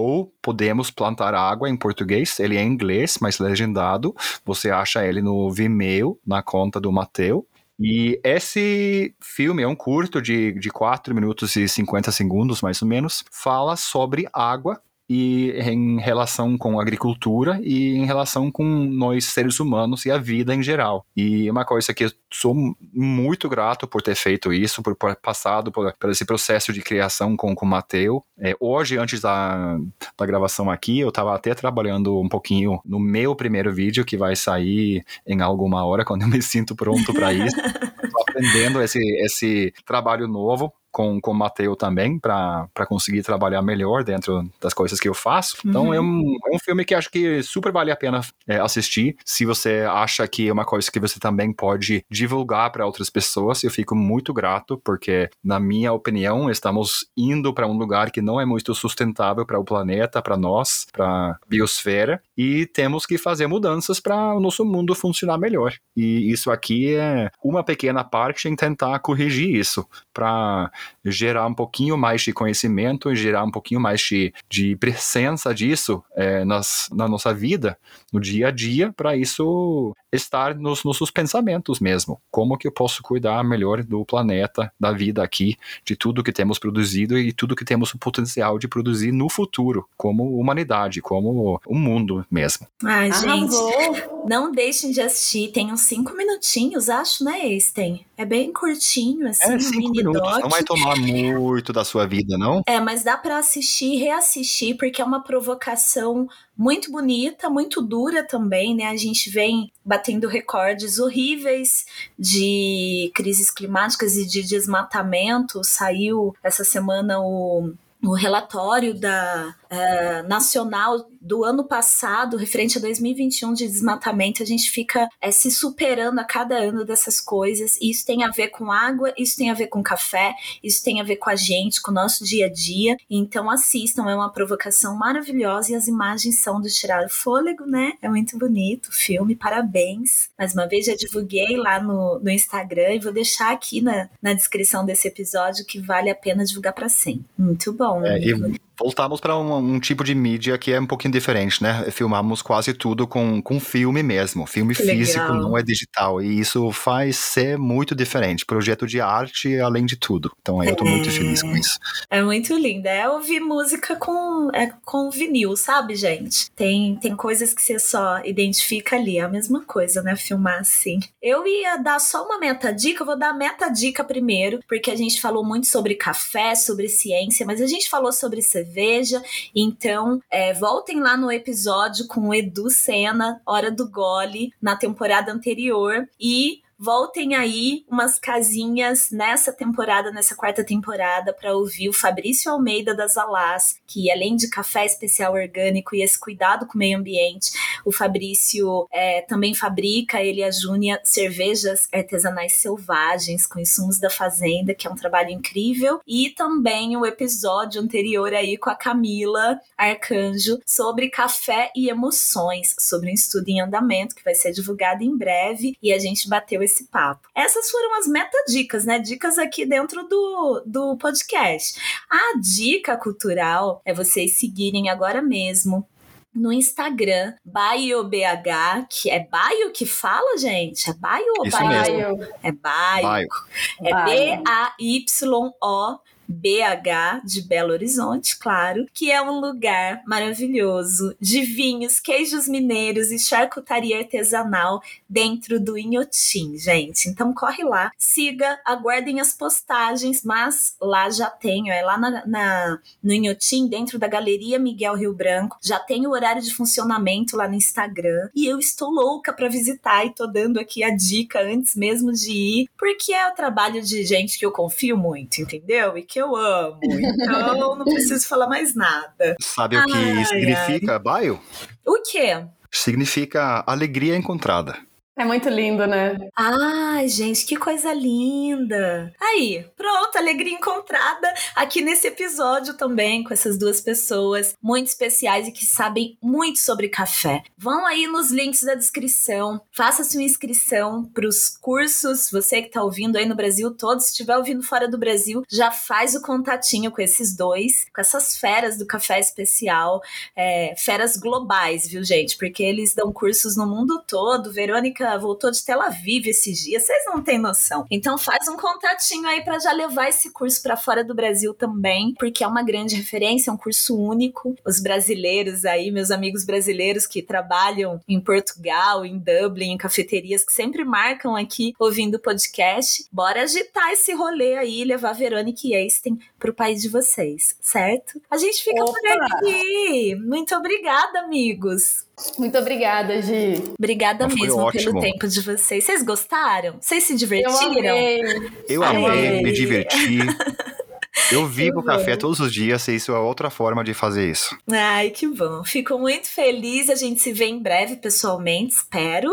ou Podemos Plantar Água em português. Ele é em inglês, mas legendado. Você acha ele no Vimeo, na conta do Mateu. E esse filme é um curto de, de 4 minutos e 50 segundos, mais ou menos. Fala sobre água e em relação com a agricultura e em relação com nós seres humanos e a vida em geral. E uma coisa que eu sou muito grato por ter feito isso, por, por passado por, por, esse processo de criação com, com o Mateu. É, hoje, antes da, da gravação aqui, eu estava até trabalhando um pouquinho no meu primeiro vídeo, que vai sair em alguma hora, quando eu me sinto pronto para isso. aprendendo esse, esse trabalho novo com, com o Mateu também, para conseguir trabalhar melhor dentro das coisas que eu faço. Então uhum. é, um, é um filme que acho que super vale a pena é, assistir. Se você acha que é uma coisa que você também pode divulgar para outras pessoas, eu fico muito grato, porque, na minha opinião, estamos indo para um lugar que não é muito sustentável para o planeta, para nós, para a biosfera, e temos que fazer mudanças para o nosso mundo funcionar melhor. E isso aqui é uma pequena parte em tentar corrigir isso, para gerar um pouquinho mais de conhecimento e gerar um pouquinho mais de, de presença disso é, nas, na nossa vida, no dia a dia, para isso estar nos nossos pensamentos mesmo. Como que eu posso cuidar melhor do planeta, da vida aqui, de tudo que temos produzido e tudo que temos o potencial de produzir no futuro, como humanidade, como o mundo mesmo. Ai, gente, não deixem de assistir. Tem uns cinco minutinhos, acho, né, Esten? É bem curtinho, assim, é, cinco minutos, doc. não é tomar muito da sua vida, não? É, mas dá para assistir e reassistir, porque é uma provocação muito bonita, muito dura também, né? A gente vem batendo recordes horríveis de crises climáticas e de desmatamento. Saiu essa semana o o relatório da uh, nacional do ano passado, referente a 2021 de desmatamento, a gente fica é, se superando a cada ano dessas coisas. Isso tem a ver com água, isso tem a ver com café, isso tem a ver com a gente, com o nosso dia a dia. Então assistam, é uma provocação maravilhosa e as imagens são de tirar o fôlego, né? É muito bonito o filme, parabéns. Mais uma vez já divulguei lá no, no Instagram e vou deixar aqui na, na descrição desse episódio que vale a pena divulgar para sempre. Muito bom. É, e voltamos para um, um, tipo de mídia que é um pouquinho diferente, né? Filmamos quase tudo com, com filme mesmo. Filme que físico, legal. não é digital. E isso faz ser muito diferente. Projeto de arte, além de tudo. Então eu tô é, muito feliz com isso. É muito lindo. É ouvir música com, é, com vinil, sabe, gente? Tem, tem coisas que você só identifica ali. É a mesma coisa, né? Filmar assim. Eu ia dar só uma meta-dica. Eu vou dar a meta-dica primeiro, porque a gente falou muito sobre café, sobre ciência, mas a gente falou sobre cerveja. Então, é, voltem lá no episódio com o Edu Senna, Hora do Gole, na temporada anterior. E voltem aí umas casinhas nessa temporada, nessa quarta temporada, para ouvir o Fabrício Almeida das Alás, que além de café especial orgânico e esse cuidado com o meio ambiente, o Fabrício é, também fabrica, ele e a Júnia, cervejas artesanais selvagens com insumos da fazenda, que é um trabalho incrível, e também o episódio anterior aí com a Camila Arcanjo sobre café e emoções, sobre um estudo em andamento que vai ser divulgado em breve, e a gente bateu esse esse papo. Essas foram as meta-dicas, né? Dicas aqui dentro do, do podcast. A dica cultural é vocês seguirem agora mesmo no Instagram, BioBH, que é Bio que fala, gente? É Bio ou Bio? Mesmo. É. Bio. É B-A-Y-O BH de Belo Horizonte, claro, que é um lugar maravilhoso de vinhos, queijos mineiros e charcutaria artesanal dentro do Inhotim, gente. Então corre lá, siga, aguardem as postagens, mas lá já tenho, é lá na, na no Inhotim, dentro da Galeria Miguel Rio Branco, já tem o horário de funcionamento lá no Instagram e eu estou louca para visitar e tô dando aqui a dica antes mesmo de ir, porque é o trabalho de gente que eu confio muito, entendeu? E que eu amo. Então não preciso falar mais nada. Sabe o que ai, significa ai. bio? O quê? Significa alegria encontrada. É muito lindo, né? Ai, gente, que coisa linda. Aí, pronto, alegria encontrada aqui nesse episódio também com essas duas pessoas muito especiais e que sabem muito sobre café. Vão aí nos links da descrição, faça sua inscrição para os cursos. Você que está ouvindo aí no Brasil todo, se estiver ouvindo fora do Brasil, já faz o contatinho com esses dois, com essas feras do café especial, é, feras globais, viu, gente? Porque eles dão cursos no mundo todo. Verônica voltou de Tel Aviv esses dias, vocês não têm noção. Então faz um contatinho aí para já levar esse curso para fora do Brasil também, porque é uma grande referência, é um curso único. Os brasileiros aí, meus amigos brasileiros que trabalham em Portugal, em Dublin, em cafeterias que sempre marcam aqui ouvindo o podcast, bora agitar esse rolê aí, levar Verônica e Einstein pro país de vocês, certo? A gente fica Opa. por aqui. Muito obrigada, amigos. Muito obrigada, Gi. Obrigada mesmo ótimo. pelo tempo de vocês. Vocês gostaram? Vocês se divertiram? Eu amei, Eu amei. me diverti. Eu vivo café todos os dias e isso é outra forma de fazer isso. Ai, que bom. Fico muito feliz. A gente se vê em breve pessoalmente, espero.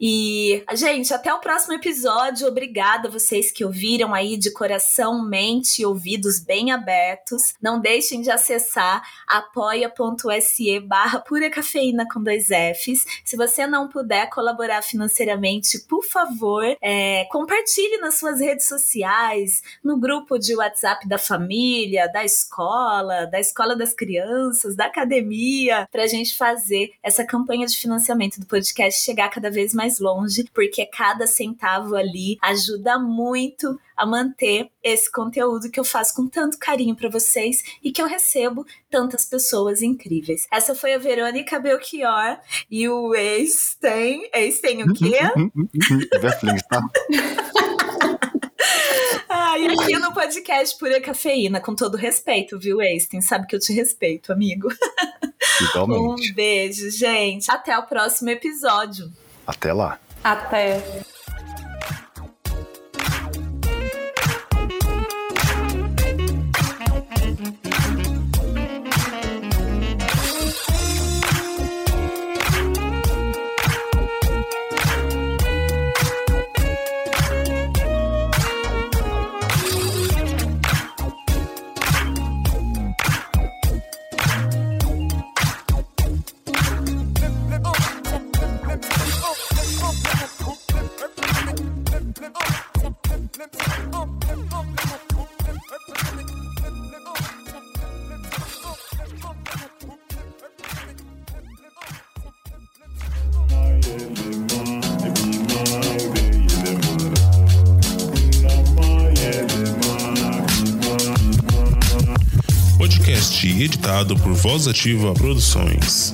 E, gente, até o próximo episódio. Obrigada a vocês que ouviram aí de coração, mente e ouvidos bem abertos. Não deixem de acessar apoia.se barra pura cafeína com dois Fs. Se você não puder colaborar financeiramente, por favor, é, compartilhe nas suas redes sociais, no grupo de WhatsApp da família, da escola, da escola das crianças, da academia, para a gente fazer essa campanha de financiamento do podcast chegar cada vez mais longe, porque cada centavo ali ajuda muito a manter esse conteúdo que eu faço com tanto carinho para vocês e que eu recebo tantas pessoas incríveis. Essa foi a Verônica Belchior e o ex tem o quê? Tá? Ai, aqui no podcast Pura Cafeína, com todo respeito, viu, Einstein? Sabe que eu te respeito, amigo. Igualmente. Um beijo, gente. Até o próximo episódio. Até lá. Até. Voz Ativa Produções.